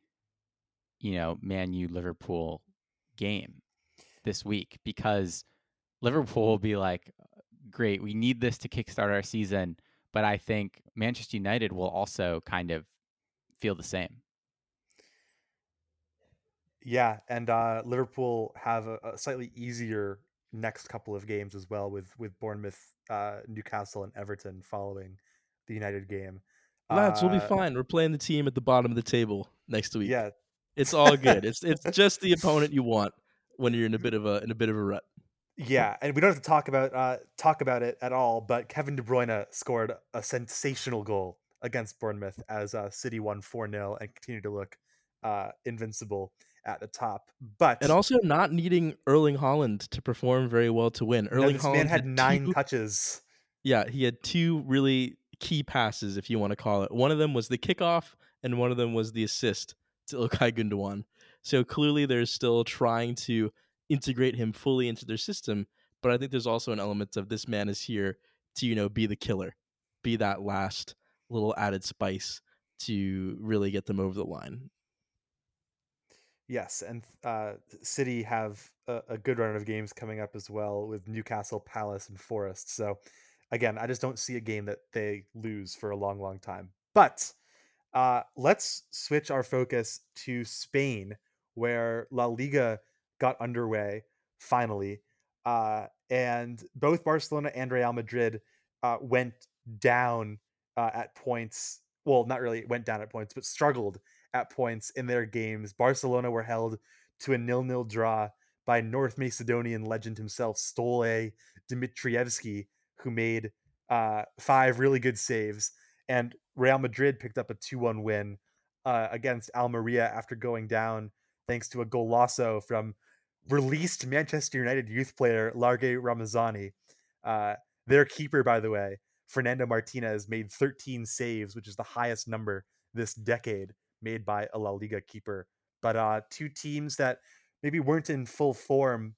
you know, Man U Liverpool game this week because Liverpool will be like, great, we need this to kickstart our season. But I think Manchester United will also kind of feel the same.
Yeah, and uh, Liverpool have a, a, slightly easier next couple of games as well, with with Bournemouth, uh, Newcastle, and Everton following the United game.
Lads,
uh,
we'll be fine. We're playing the team at the bottom of the table next week.
Yeah,
it's all good. it's <laughs> it's just the opponent you want when you're in a bit of a in a bit of a rut.
Yeah, and we don't have to talk about uh, talk about it at all. But Kevin De Bruyne scored a sensational goal against Bournemouth as uh, City won four 0 and continue to look uh, invincible at the top. But
and also not needing Erling Haaland to perform very well to win. Erling
no,
Haaland
man had, nine
two,
touches.
Yeah, he had two really key passes, if you want to call it. One of them was the kickoff, and one of them was the assist to Ilkay Gundogan. So clearly, they're still trying to integrate him fully into their system. But I think there's also an element of this man is here to you know be the killer, be that last little added spice to really get them over the line.
Yes, and uh, City have a, a, good run of games coming up as well with Newcastle, Palace, and Forest. So, again, I just don't see a game that they lose for a long, long time. But uh, let's switch our focus to Spain, where La Liga got underway finally, uh, and both Barcelona and Real Madrid uh, went down uh, at points. Well, not really went down at points, but struggled at points in their games. Barcelona were held to a nil-nil draw by North Macedonian legend himself, Stole Dimitrievski, who made uh, five really good saves. And Real Madrid picked up a 2-1 win uh, against Almeria after going down thanks to a golazo from released Manchester United youth player Largie Ramazani. Uh, their keeper, by the way, Fernando Martinez, made 13 saves, which is the highest number this decade made by a La Liga keeper. But uh, two teams that maybe weren't in full form.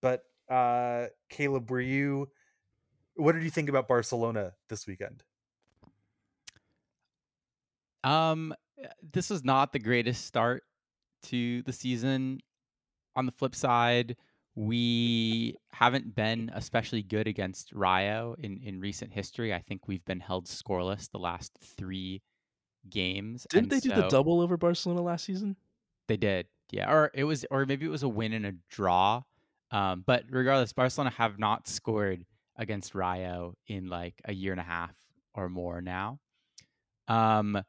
But uh, Caleb, were you? What did you think about Barcelona this weekend?
Um, this was not the greatest start to the season. On the flip side, we haven't been especially good against Rayo in, in recent history. I think we've been held scoreless the last three games.
Didn't they so, do the double over Barcelona last season?
They did, yeah. Or it was, or maybe it was a win and a draw. Um, but regardless, Barcelona have not scored against Rayo in like a year and a half or more now. Um,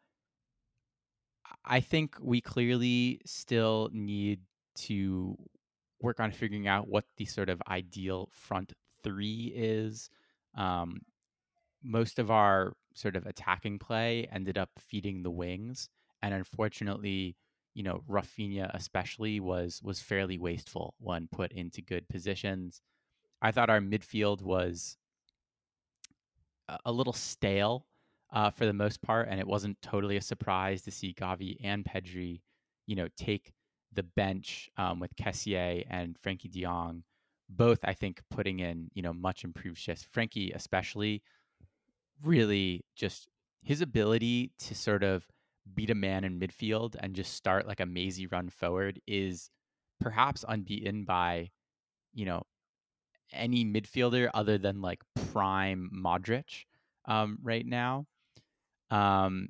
I think we clearly still need to work on figuring out what the sort of ideal front three is. Um, most of our sort of attacking play ended up feeding the wings, and unfortunately, you know, Raphinha especially was was fairly wasteful when put into good positions. I thought our midfield was a little stale uh, for the most part, and it wasn't totally a surprise to see Gavi and Pedri, you know, take the bench um, with Kessié and Frankie De both I think putting in you know much improved shifts. Frankie especially really just his ability to sort of beat a man in midfield and just start like a mazy run forward is perhaps unbeaten by you know any midfielder other than like prime Modric um, right now. Um,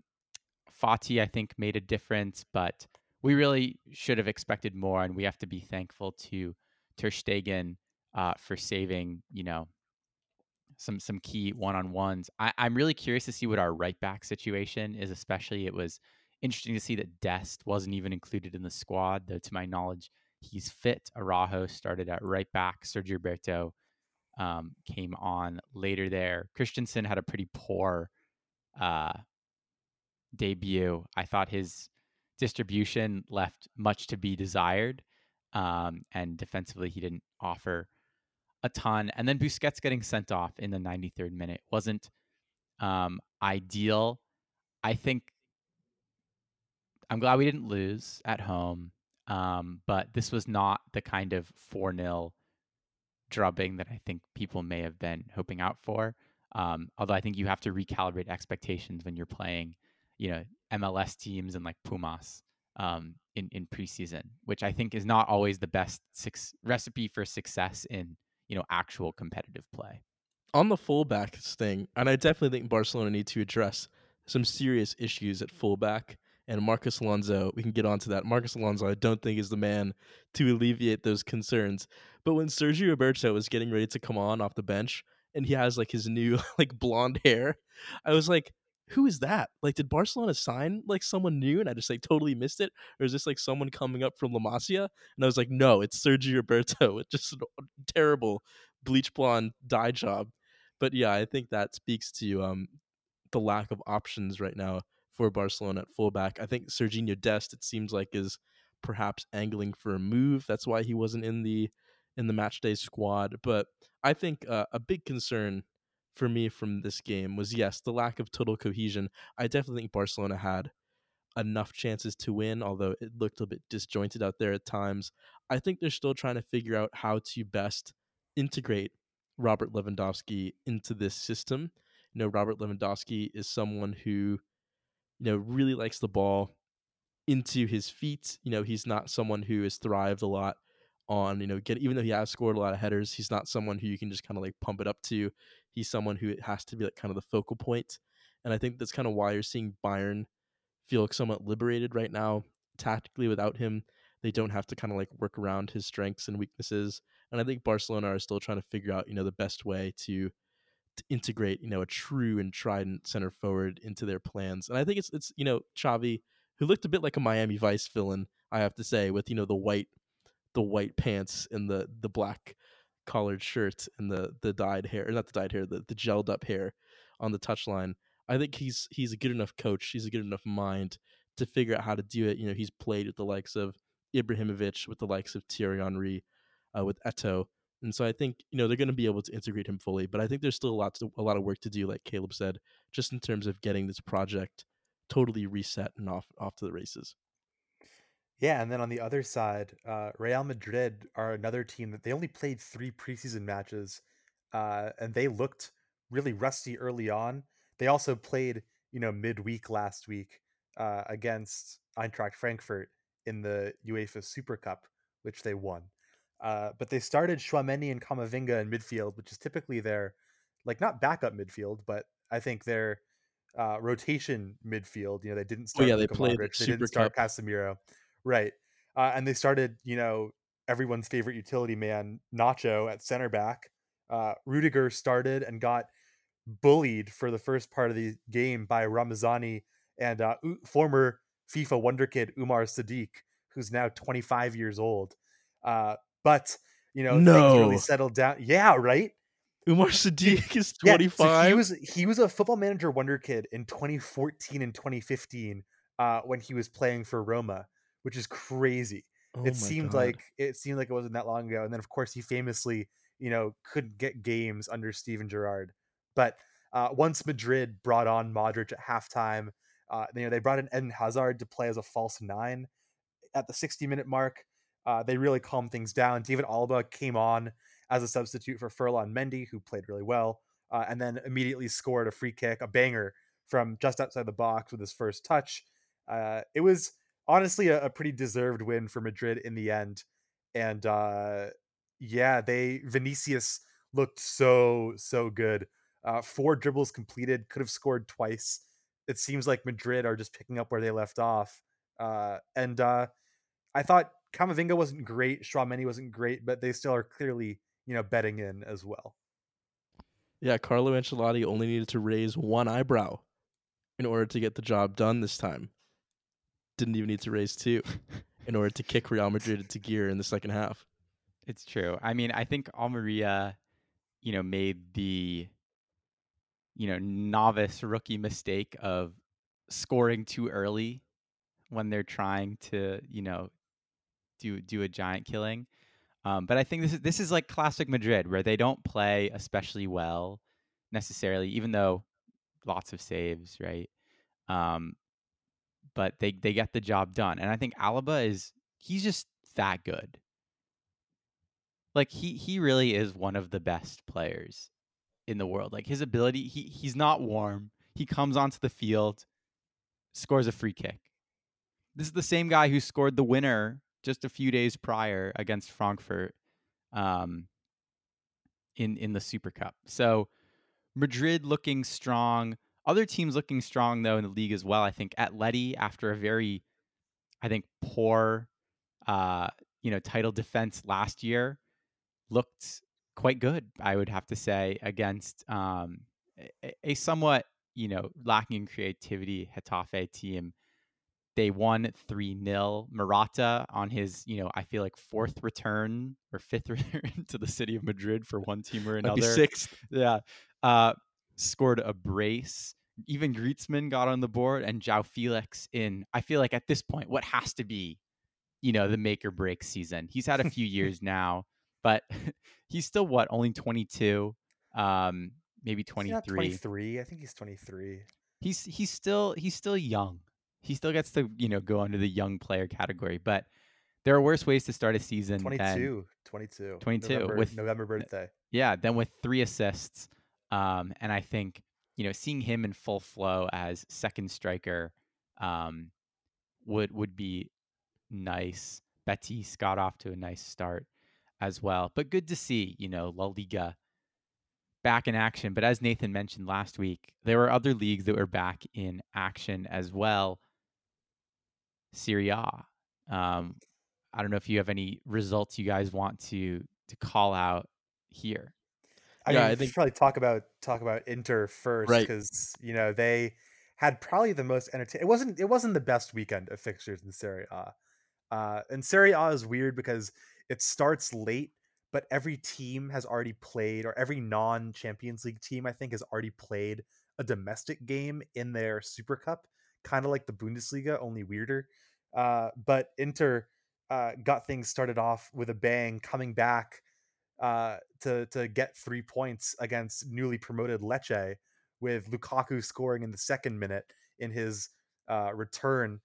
Fati, I think, made a difference, but we really should have expected more, and we have to be thankful to Ter Stegen uh, for saving, you know, some some key one on ones. I'm really curious to see what our right back situation is. Especially, it was interesting to see that Dest wasn't even included in the squad, though to my knowledge, he's fit. Araujo started at right back. Sergio Roberto um, came on later there. Christensen had a pretty poor uh, debut. I thought his distribution left much to be desired, um, and defensively he didn't offer a ton. And then Busquets getting sent off in the 93rd minute wasn't um, ideal. I think I'm glad we didn't lose at home, um, but this was not the kind of 4 0 drubbing that I think people may have been hoping out for. Um, although I think you have to recalibrate expectations when you're playing, you know, MLS teams and like Pumas um, in in preseason, which I think is not always the best six, recipe for success in you know actual competitive play.
On the fullbacks thing, and I definitely think Barcelona need to address some serious issues at fullback. And Marcos Alonso, we can get onto that. Marcos Alonso, I don't think is the man to alleviate those concerns. But when Sergio Roberto was getting ready to come on off the bench, and he has like his new <laughs> like blonde hair, I was like, who is that? Like, did Barcelona sign like someone new and I just like totally missed it? Or is this like someone coming up from La Masia? And I was like, no, it's Sergio Roberto <laughs> with just a terrible bleach blonde dye job. But yeah, I think that speaks to um the lack of options right now for Barcelona at fullback. I think Serginho Dest, it seems like, is perhaps angling for a move. That's why he wasn't in the in the match day squad. But I think uh, a big concern for me from this game was yes, the lack of total cohesion. I definitely think Barcelona had enough chances to win, although it looked a bit disjointed out there at times. I think they're still trying to figure out how to best integrate Robert Lewandowski into this system. You know, Robert Lewandowski is someone who, you know, really likes the ball into his feet. You know, he's not someone who has thrived a lot on, you know, get even though he has scored a lot of headers, he's not someone who you can just kind of like pump it up to. He's someone who has to be like kind of the focal point. And I think that's kind of why you're seeing Bayern feel somewhat liberated right now tactically without him. They don't have to kind of like work around his strengths and weaknesses. And I think Barcelona are still trying to figure out, you know, the best way to, to integrate, you know, a true and trident center forward into their plans. And I think it's it's, you know, Xavi, who looked a bit like a Miami Vice villain, I have to say, with, you know, the white the white pants and the the black collared shirt and the the dyed hair, not the dyed hair, the, the gelled up hair on the touchline. I think he's he's a good enough coach. He's a good enough mind to figure out how to do it. You know, he's played with the likes of Ibrahimovic, with the likes of Thierry Henry, uh, with Eto'o, and so I think you know they're going to be able to integrate him fully. But I think there's still a lot to, a lot of work to do, like Caleb said, just in terms of getting this project totally reset and off off to the races.
Yeah, and then on the other side, uh, Real Madrid are another team that they only played three preseason matches, uh, and they looked really rusty early on. They also played, you know, midweek last week uh, against Eintracht Frankfurt in the UEFA Super Cup, which they won. Uh, but they started Tchouameni and Camavinga in midfield, which is typically their, like, not backup midfield, but I think their uh, rotation midfield. You know, they didn't start.
Oh yeah, they
Luka
played
Modric, they
Super
didn't start
Cup.
Casemiro. Right. Uh, and they started, you know, everyone's favorite utility man, Nacho, at center back. Uh, Rudiger started and got bullied for the first part of the game by Ramazani and uh, U- former FIFA wonder kid Umar Sadiq, who's now 25 years old. Uh, but, you know, things really settled down. Yeah, right?
Umar Sadiq is
Yeah,
25.
so he was he was a football manager wonder kid in 2014 and 2015 uh, when he was playing for Roma, which is crazy.
Oh
it seemed
God.
like it seemed like it wasn't that long ago. And then of course he famously, you know, couldn't get games under Steven Gerrard. But uh, once Madrid brought on Modric at halftime, uh, you know, they brought in Eden Hazard to play as a false nine at the 60 minute mark. Uh, they really calmed things down. David Alaba came on as a substitute for Ferland Mendy, who played really well, uh, and then immediately scored a free kick, a banger from just outside the box with his first touch. Uh, it was honestly a, a pretty deserved win for Madrid in the end, and uh, yeah, they Vinicius looked so so good. Uh, four dribbles completed, could have scored twice. It seems like Madrid are just picking up where they left off, uh, and uh, I thought Camavinga wasn't great, Tchouameni wasn't great, but they still are clearly you know betting in as well.
Yeah, Carlo Ancelotti only needed to raise one eyebrow in order to get the job done this time. Didn't even need to raise two <laughs> in order to kick Real Madrid into gear in the second half.
It's true. I mean, I think Almeria, you know, made the, you know, novice rookie mistake of scoring too early when they're trying to, you know, do do a giant killing. Um, but I think this is this is like classic Madrid, where they don't play especially well necessarily, even though lots of saves, right? Um, but they they get the job done, and I think Alaba is he's just that good. Like he he really is one of the best players in the world. Like his ability, he he's not warm. He comes onto the field, scores a free kick. This is the same guy who scored the winner just a few days prior against Frankfurt um, in in the Super Cup. So Madrid looking strong. Other teams looking strong though in the league as well. I think Atleti after a very, I think poor, uh, you know, title defense last year looked quite good. I would have to say against um, a, a somewhat you know lacking in creativity Getafe team they won 3 0. Morata on his, you know, I feel like fourth return or fifth <laughs> return to the city of Madrid for one team or another.
sixth.
Yeah. Uh, scored a brace. Even Griezmann got on the board and João Felix in, I feel like at this point, what has to be, you know, the make or break season. He's had a few <laughs> years now, but <laughs> he's still what, only 22, um, maybe
Is he not
23
23. I think he's 23.
he's he's still he's still young. He still gets to you know go under the young player category, but there are worse ways to start a season. than-
22. 22.
22,
November,
with-
November birthday.
yeah, then with three assists, um, and I think you know seeing him in full flow as second striker um, would would be nice. Betis got off to a nice start as well, but good to see you know La Liga back in action. But as Nathan mentioned last week, there were other leagues that were back in action as well. Serie A. Um, I don't know if you have any results you guys want to to call out here.
I
Yeah,
mean,
I think-
should probably talk about talk about Inter first
Right.
because you know they had probably the most entertaining. It wasn't it wasn't the best weekend of fixtures in Serie A. Uh, and Serie A is weird because it starts late, but every team has already played, or every non Champions League team I think has already played a domestic game in their Super Cup, kind of like the Bundesliga, only weirder. Uh, but Inter uh, got things started off with a bang, coming back uh, to to get three points against newly promoted Lecce, with Lukaku scoring in the second minute in his uh, return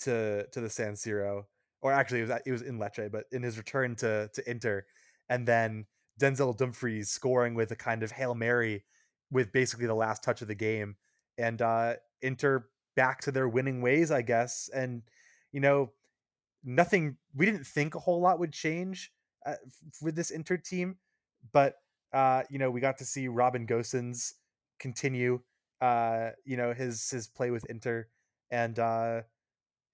to to the San Siro, or actually it was it was in Lecce, but in his return to to Inter, and then Denzel Dumfries scoring with a kind of hail mary with basically the last touch of the game, and uh, Inter back to their winning ways, I guess, and you know nothing. We didn't think a whole lot would change uh, with this Inter team, but uh, you know we got to see Robin Gosens continue, uh, you know his his play with Inter, and uh,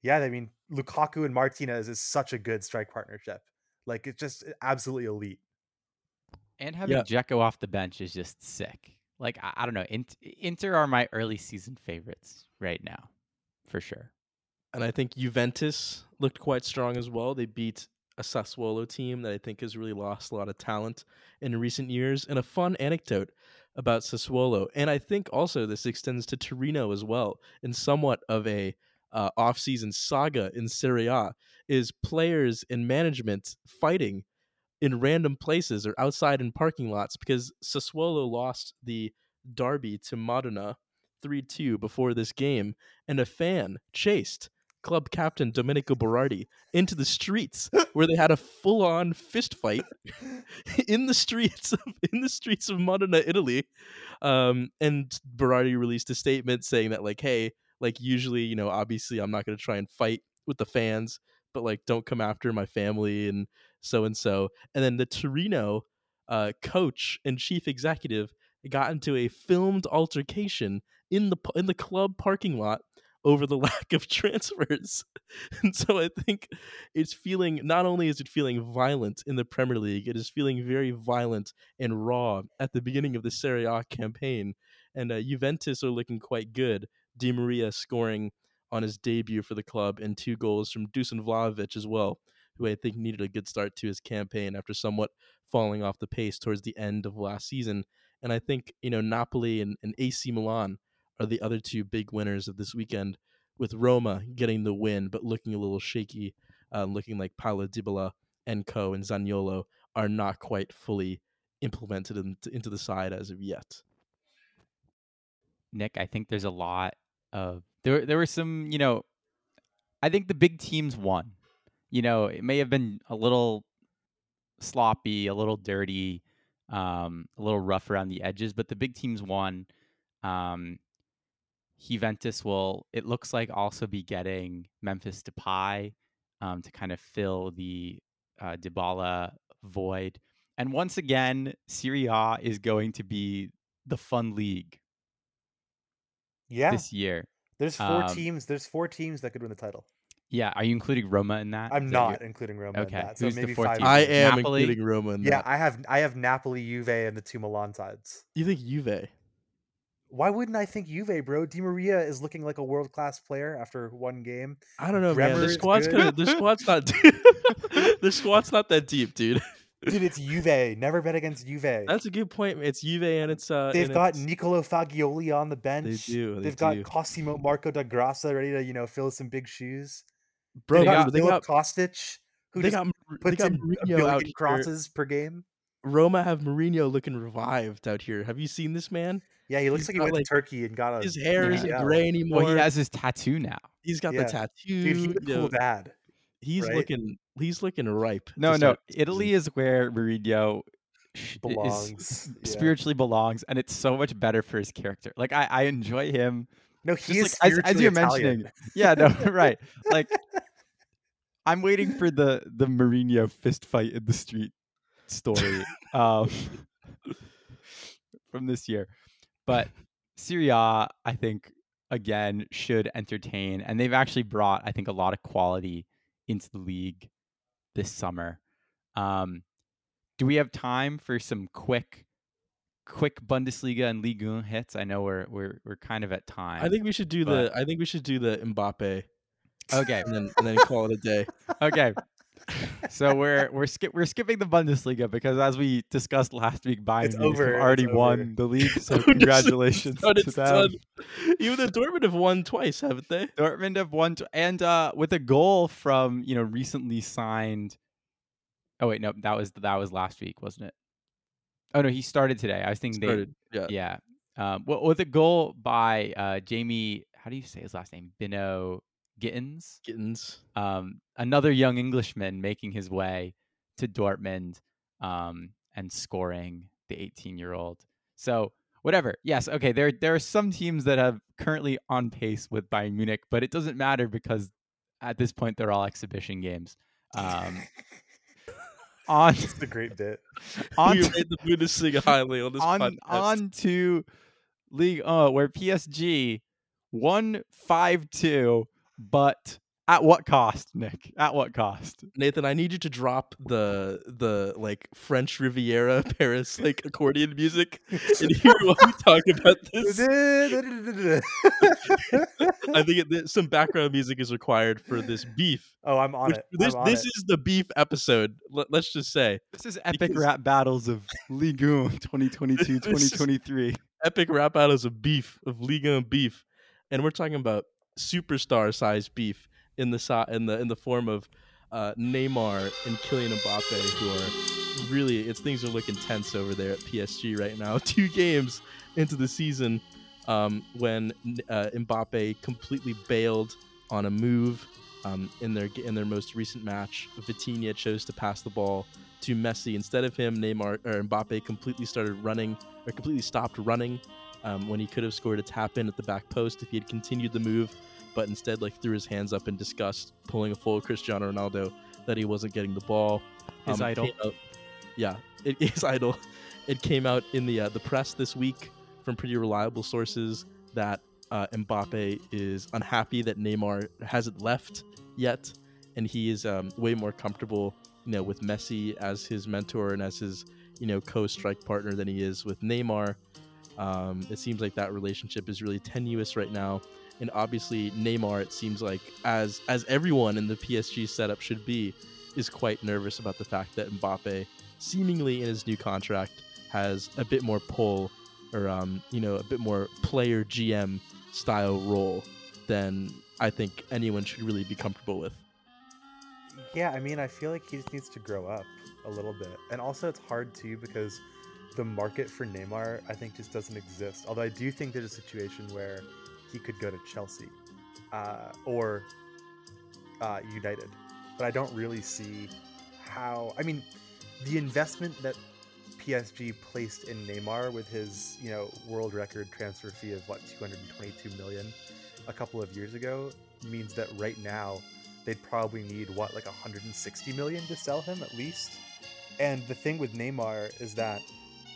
yeah, I mean Lukaku and Martinez is such a good strike partnership. Like it's just absolutely elite.
And having
Yeah.
Dzeko off the bench is just sick. Like I, I don't know, Int- Inter are my early season favorites right now, for sure.
And I think Juventus looked quite strong as well. They beat a Sassuolo team that I think has really lost a lot of talent in recent years. And a fun anecdote about Sassuolo, and I think also this extends to Torino as well, in somewhat of a uh, off-season saga in Serie A, is players and management fighting in random places or outside in parking lots because Sassuolo lost the derby to Modena 3-2 before this game, and a fan chased club captain Domenico Berardi into the streets <laughs> where they had a full-on fist fight <laughs> in the streets of in the streets of Modena, Italy. Um, and Berardi released a statement saying that like, hey, like usually, you know, obviously I'm not going to try and fight with the fans, but like don't come after my family and so and so. And then the Torino uh, coach and chief executive got into a filmed altercation in the in the club parking lot over the <laughs> lack of transfers. and so I think it's feeling not only is it feeling violent in the Premier League, it is feeling very violent and raw at the beginning of the Serie A campaign. And uh, Juventus are looking quite good. Di Maria scoring on his debut for the club and two goals from Dusan Vlahovic as well, who I think needed a good start to his campaign after somewhat falling off the pace towards the end of last season. And I think, you know, Napoli and, and AC Milan are the other two big winners of this weekend, with Roma getting the win but looking a little shaky, uh, looking like Paulo Dybala and Co and Zaniolo are not quite fully implemented into, into the side as of yet.
Nick, I think there's a lot of there. There were some, you know, I think the big teams won. You know, it may have been a little sloppy, a little dirty, um, a little rough around the edges, but the big teams won. Um, Juventus will, it looks like, also be getting Memphis Depay um, to kind of fill the uh, Dybala void. And once again, Serie A is going to be the fun league
Yeah,
this year.
there's four
um,
teams. There's four teams that could win the title.
Yeah, are you including Roma in that?
I'm
Is that
not including Roma
Okay,
in that. So
who's the
maybe
fourth
five.
team?
I am
Napoli?
including Roma in
Yeah,
that.
I have I have Napoli, Juve, and the two Milan sides.
You think Juve?
Why wouldn't I think Juve, bro? Di Maria is looking like a world class player after one game.
I don't know, man. The squad's
good.
kind of the <laughs> squad's not <laughs> the squad's not that deep, dude.
Dude, it's Juve. Never bet against Juve.
That's a good point. It's Juve and it's uh.
They've got
it's-
Nicolo Fagioli on the bench.
They do, they
They've got. Cosimo Marco da Graça ready to, you know, fill some big shoes.
bro.
they
got-
they got
Kostic, who
they
just
got Mar- they
puts
got
in a
Mourinho
billion
out here.
crosses per game.
Roma have Mourinho looking revived out here. Have you seen this man?
Yeah, he looks
He's
like he went
like,
to Turkey and got a
His hair isn't gray anymore.
Well, he has his tattoo now.
he's got
Yeah.
the tattoo.
Dude, he's a cool dad.
he's
right?
looking he's looking ripe.
No, no, Italy is where Mourinho
Belongs. <laughs> yeah.
spiritually belongs, and it's so much better for his character. Like I, I enjoy him.
No, he's
like as, as you're
Italian.
mentioning, <laughs> yeah, no, <laughs> right. Like I'm waiting for the the Mourinho fist fight in the street story um, from this year, but Serie A, I think again should entertain, and they've actually brought I think a lot of quality into the league this summer. Um, do we have time for some quick, quick Bundesliga and Ligue 1 hits? I know we're we're we're kind of at time.
I think we should do
but-
the I think we should do the Mbappe
okay,
and then and then call it a day. <laughs>
okay. So we're we're skip we're skipping the Bundesliga because as we discussed last week, Bayern
It's
Munich have
over, it's
already
over.
won the league. So <laughs> congratulations
done,
to them.
done. Even the Dortmund have won twice, haven't they?
Dortmund have won, t- and uh, with a goal from you know recently signed. Oh wait, no, that was that was last week, wasn't it? Oh no, he started today. I was thinking
Started, yeah.
yeah. Um, well, with a goal by uh, Jamie, how do you say his last name? Bynoe Gittens.
Gittens.
Um, another young Englishman making his way to Dortmund um, and scoring the 18-year-old. So whatever. Yes, okay. There there are some teams that have currently on pace with Bayern Munich, but it doesn't matter because at this point they're all exhibition games. Um, <laughs> on
a great bit. <laughs>
on
we
to-
the Bundesliga highly on this
on
podcast.
on to League uh where PSG won five two, but at what cost, Nick? At what cost?
Nathan, I need you to drop the the like French Riviera <laughs> Paris like accordion music and hear while we talk about this. <laughs> I think it, some background music is required for this beef.
oh, I'm on
which-
it.
this
on
this
it.
is the beef episode. Let, us just say
This is epic
Because-
rap battles of Ligue 1 <laughs> 2022 2023.
epic rap battles of beef of Liga and beef, and we're talking about superstar sized beef in the si- in the in the form of uh, Neymar and Kylian Mbappe, who are really it's things are looking tense over there at PSG right now. <laughs> Two games into the season, um, when uh, Mbappe completely bailed on a move um, in their in their most recent match. Vitinha chose to pass the ball to Messi instead of him. Neymar or Mbappe completely started running or completely stopped running um, when he could have scored a tap in at the back post if he had continued the move, but instead like threw his hands up in disgust, pulling a full Cristiano Ronaldo that he wasn't getting the ball.
His
Um,
idol.
out- yeah, it <laughs> is idol. It came out in the uh, the press this week from pretty reliable sources that uh, Mbappe is unhappy that Neymar hasn't left yet, and he is um, way more comfortable, you know, with Messi as his mentor and as his you know co-strike partner than he is with Neymar. Um, it seems like that relationship is really tenuous right now, and obviously Neymar, it seems like as as everyone in the PSG setup should be, is quite nervous about the fact that Mbappe, seemingly in his new contract, has a bit more pull or um, you know a bit more player GM style role than I think anyone should really be comfortable with.
Yeah, I mean, I feel like he just needs to grow up a little bit. And also, it's hard too because the market for Neymar, I think, just doesn't exist. Although I do think there's a situation where he could go to Chelsea uh, or uh, United. But I don't really see how. I mean, the investment that PSG placed in Neymar with his, you know, world record transfer fee of what 222 million a couple of years ago means that right now they'd probably need what like 160 million to sell him at least. And the thing with Neymar is that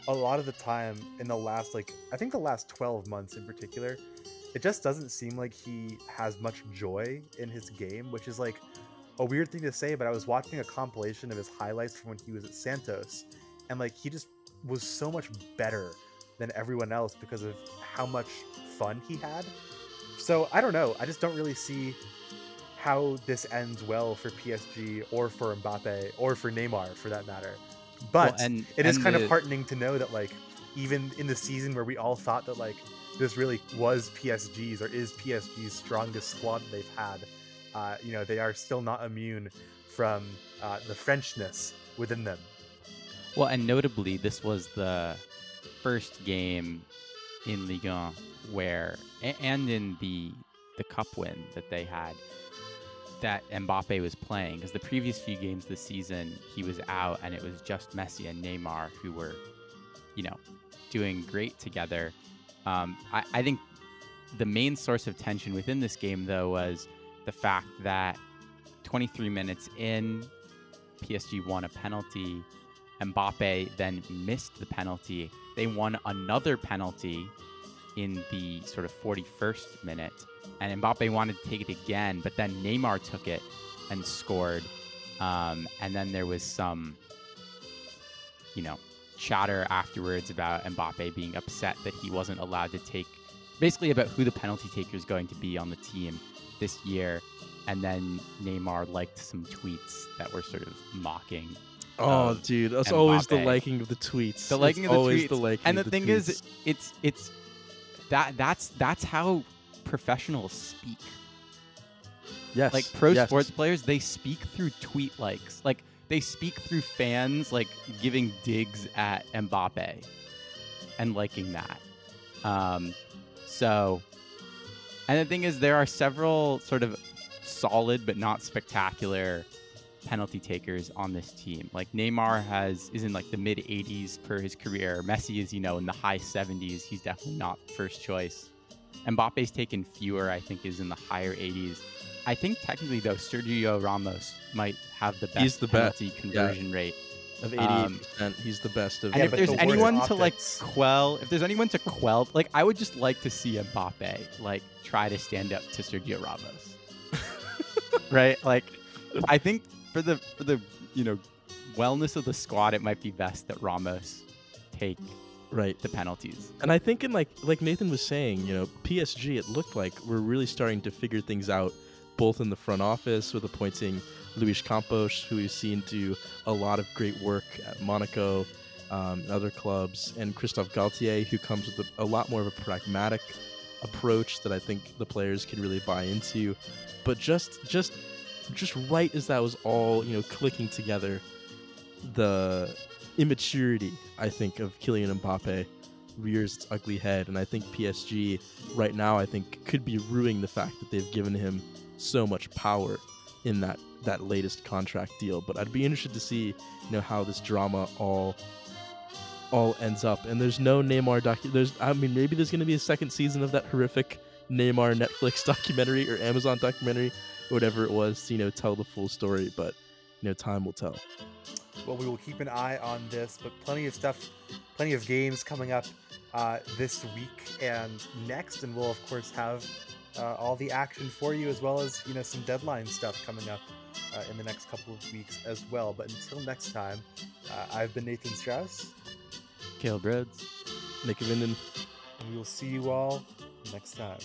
a lot of the time in the last like I think the last 12 months in particular, it just doesn't seem like he has much joy in his game, which is like a weird thing to say, but I was watching a compilation of his highlights from when he was at Santos and like he just was so much better than everyone else because of how much fun he had. So I don't know. I just don't really see how this ends well for PSG or for Mbappe or for Neymar for that matter. But
and-
it is
and
kind
the-
of heartening to know that like even in the season where we all thought that like this really was PSG's or is PSG's strongest squad they've had, uh, you know, they are still not immune from uh, the Frenchness within them.
Well, and notably, this was the first game in Ligue 1 where, and in the the cup win that they had, that Mbappe was playing. Because the previous few games this season, he was out, and it was just Messi and Neymar who were, you know, doing great together. Um, I, I think the main source of tension within this game, though, was the fact that 23 minutes in, PSG won a penalty. Mbappe then missed the penalty. They won another penalty in the sort of 41st minute, and Mbappe wanted to take it again, but then Neymar took it and scored. Um, and then there was some, you know, chatter afterwards about Mbappe being upset that he wasn't allowed to take, basically about who the penalty taker is going to be on the team this year. And then Neymar liked some tweets that were sort of mocking
Oh,
of
dude, that's always the liking of the tweets.
the liking
It's
of the
always
tweets.
the liking
and the thing
tweets.
is, it's it's that that's that's how professionals speak.
yes,
Like pro
yes.
sports players, they speak through tweet likes. Like they speak through fans like giving digs at Mbappe and liking that. Um, so, and the thing is, there are several sort of solid but not spectacular penalty takers on this team. Like Neymar has is in like the mid 80s per his career. Messi is you know in the high 70s. He's definitely not first choice. Mbappe's taken fewer. I think is in the higher 80s. I think technically though Sergio Ramos might have the best
He's the best,
penalty conversion rate.
of
um,
88%. he's the best of.
And
Yeah,
if there's
the
anyone to like quell, if there's anyone to quell, like I would just like to see Mbappe like try to stand up to Sergio Ramos. <laughs> right? Like I think for the for the, you know, wellness of the squad, it might be best that Ramos take
right.
the penalties.
And I think in like like Nathan was saying, you know, PSG it looked like we're really starting to figure things out both in the front office with appointing Luis Campos, who we've seen do a lot of great work at Monaco um, and other clubs, and Christophe Galtier, who comes with a, a lot more of a pragmatic approach that I think the players can really buy into. But just just just right as that was all you know clicking together, the immaturity I think of Kylian Mbappe rears its ugly head, and I think PSG right now I think could be ruining the fact that they've given him so much power in that that latest contract deal. But I'd be interested to see you know how this drama all all ends up. And there's no Neymar docu. There's I mean maybe there's gonna be a second season of that horrific Neymar Netflix <laughs> documentary or Amazon documentary, whatever it was, to you know tell the full story. But you know time will tell.
Well, we will keep an eye on this, but plenty of stuff, plenty of games coming up uh, this week and next, and we'll of course have uh, all the action for you as well as you know some deadline stuff coming up uh, in the next couple of weeks as well. But until next time, uh, I've been Nathan Strauss,
Caleb Breads,
Nick Vinden.
and we will see you all next time.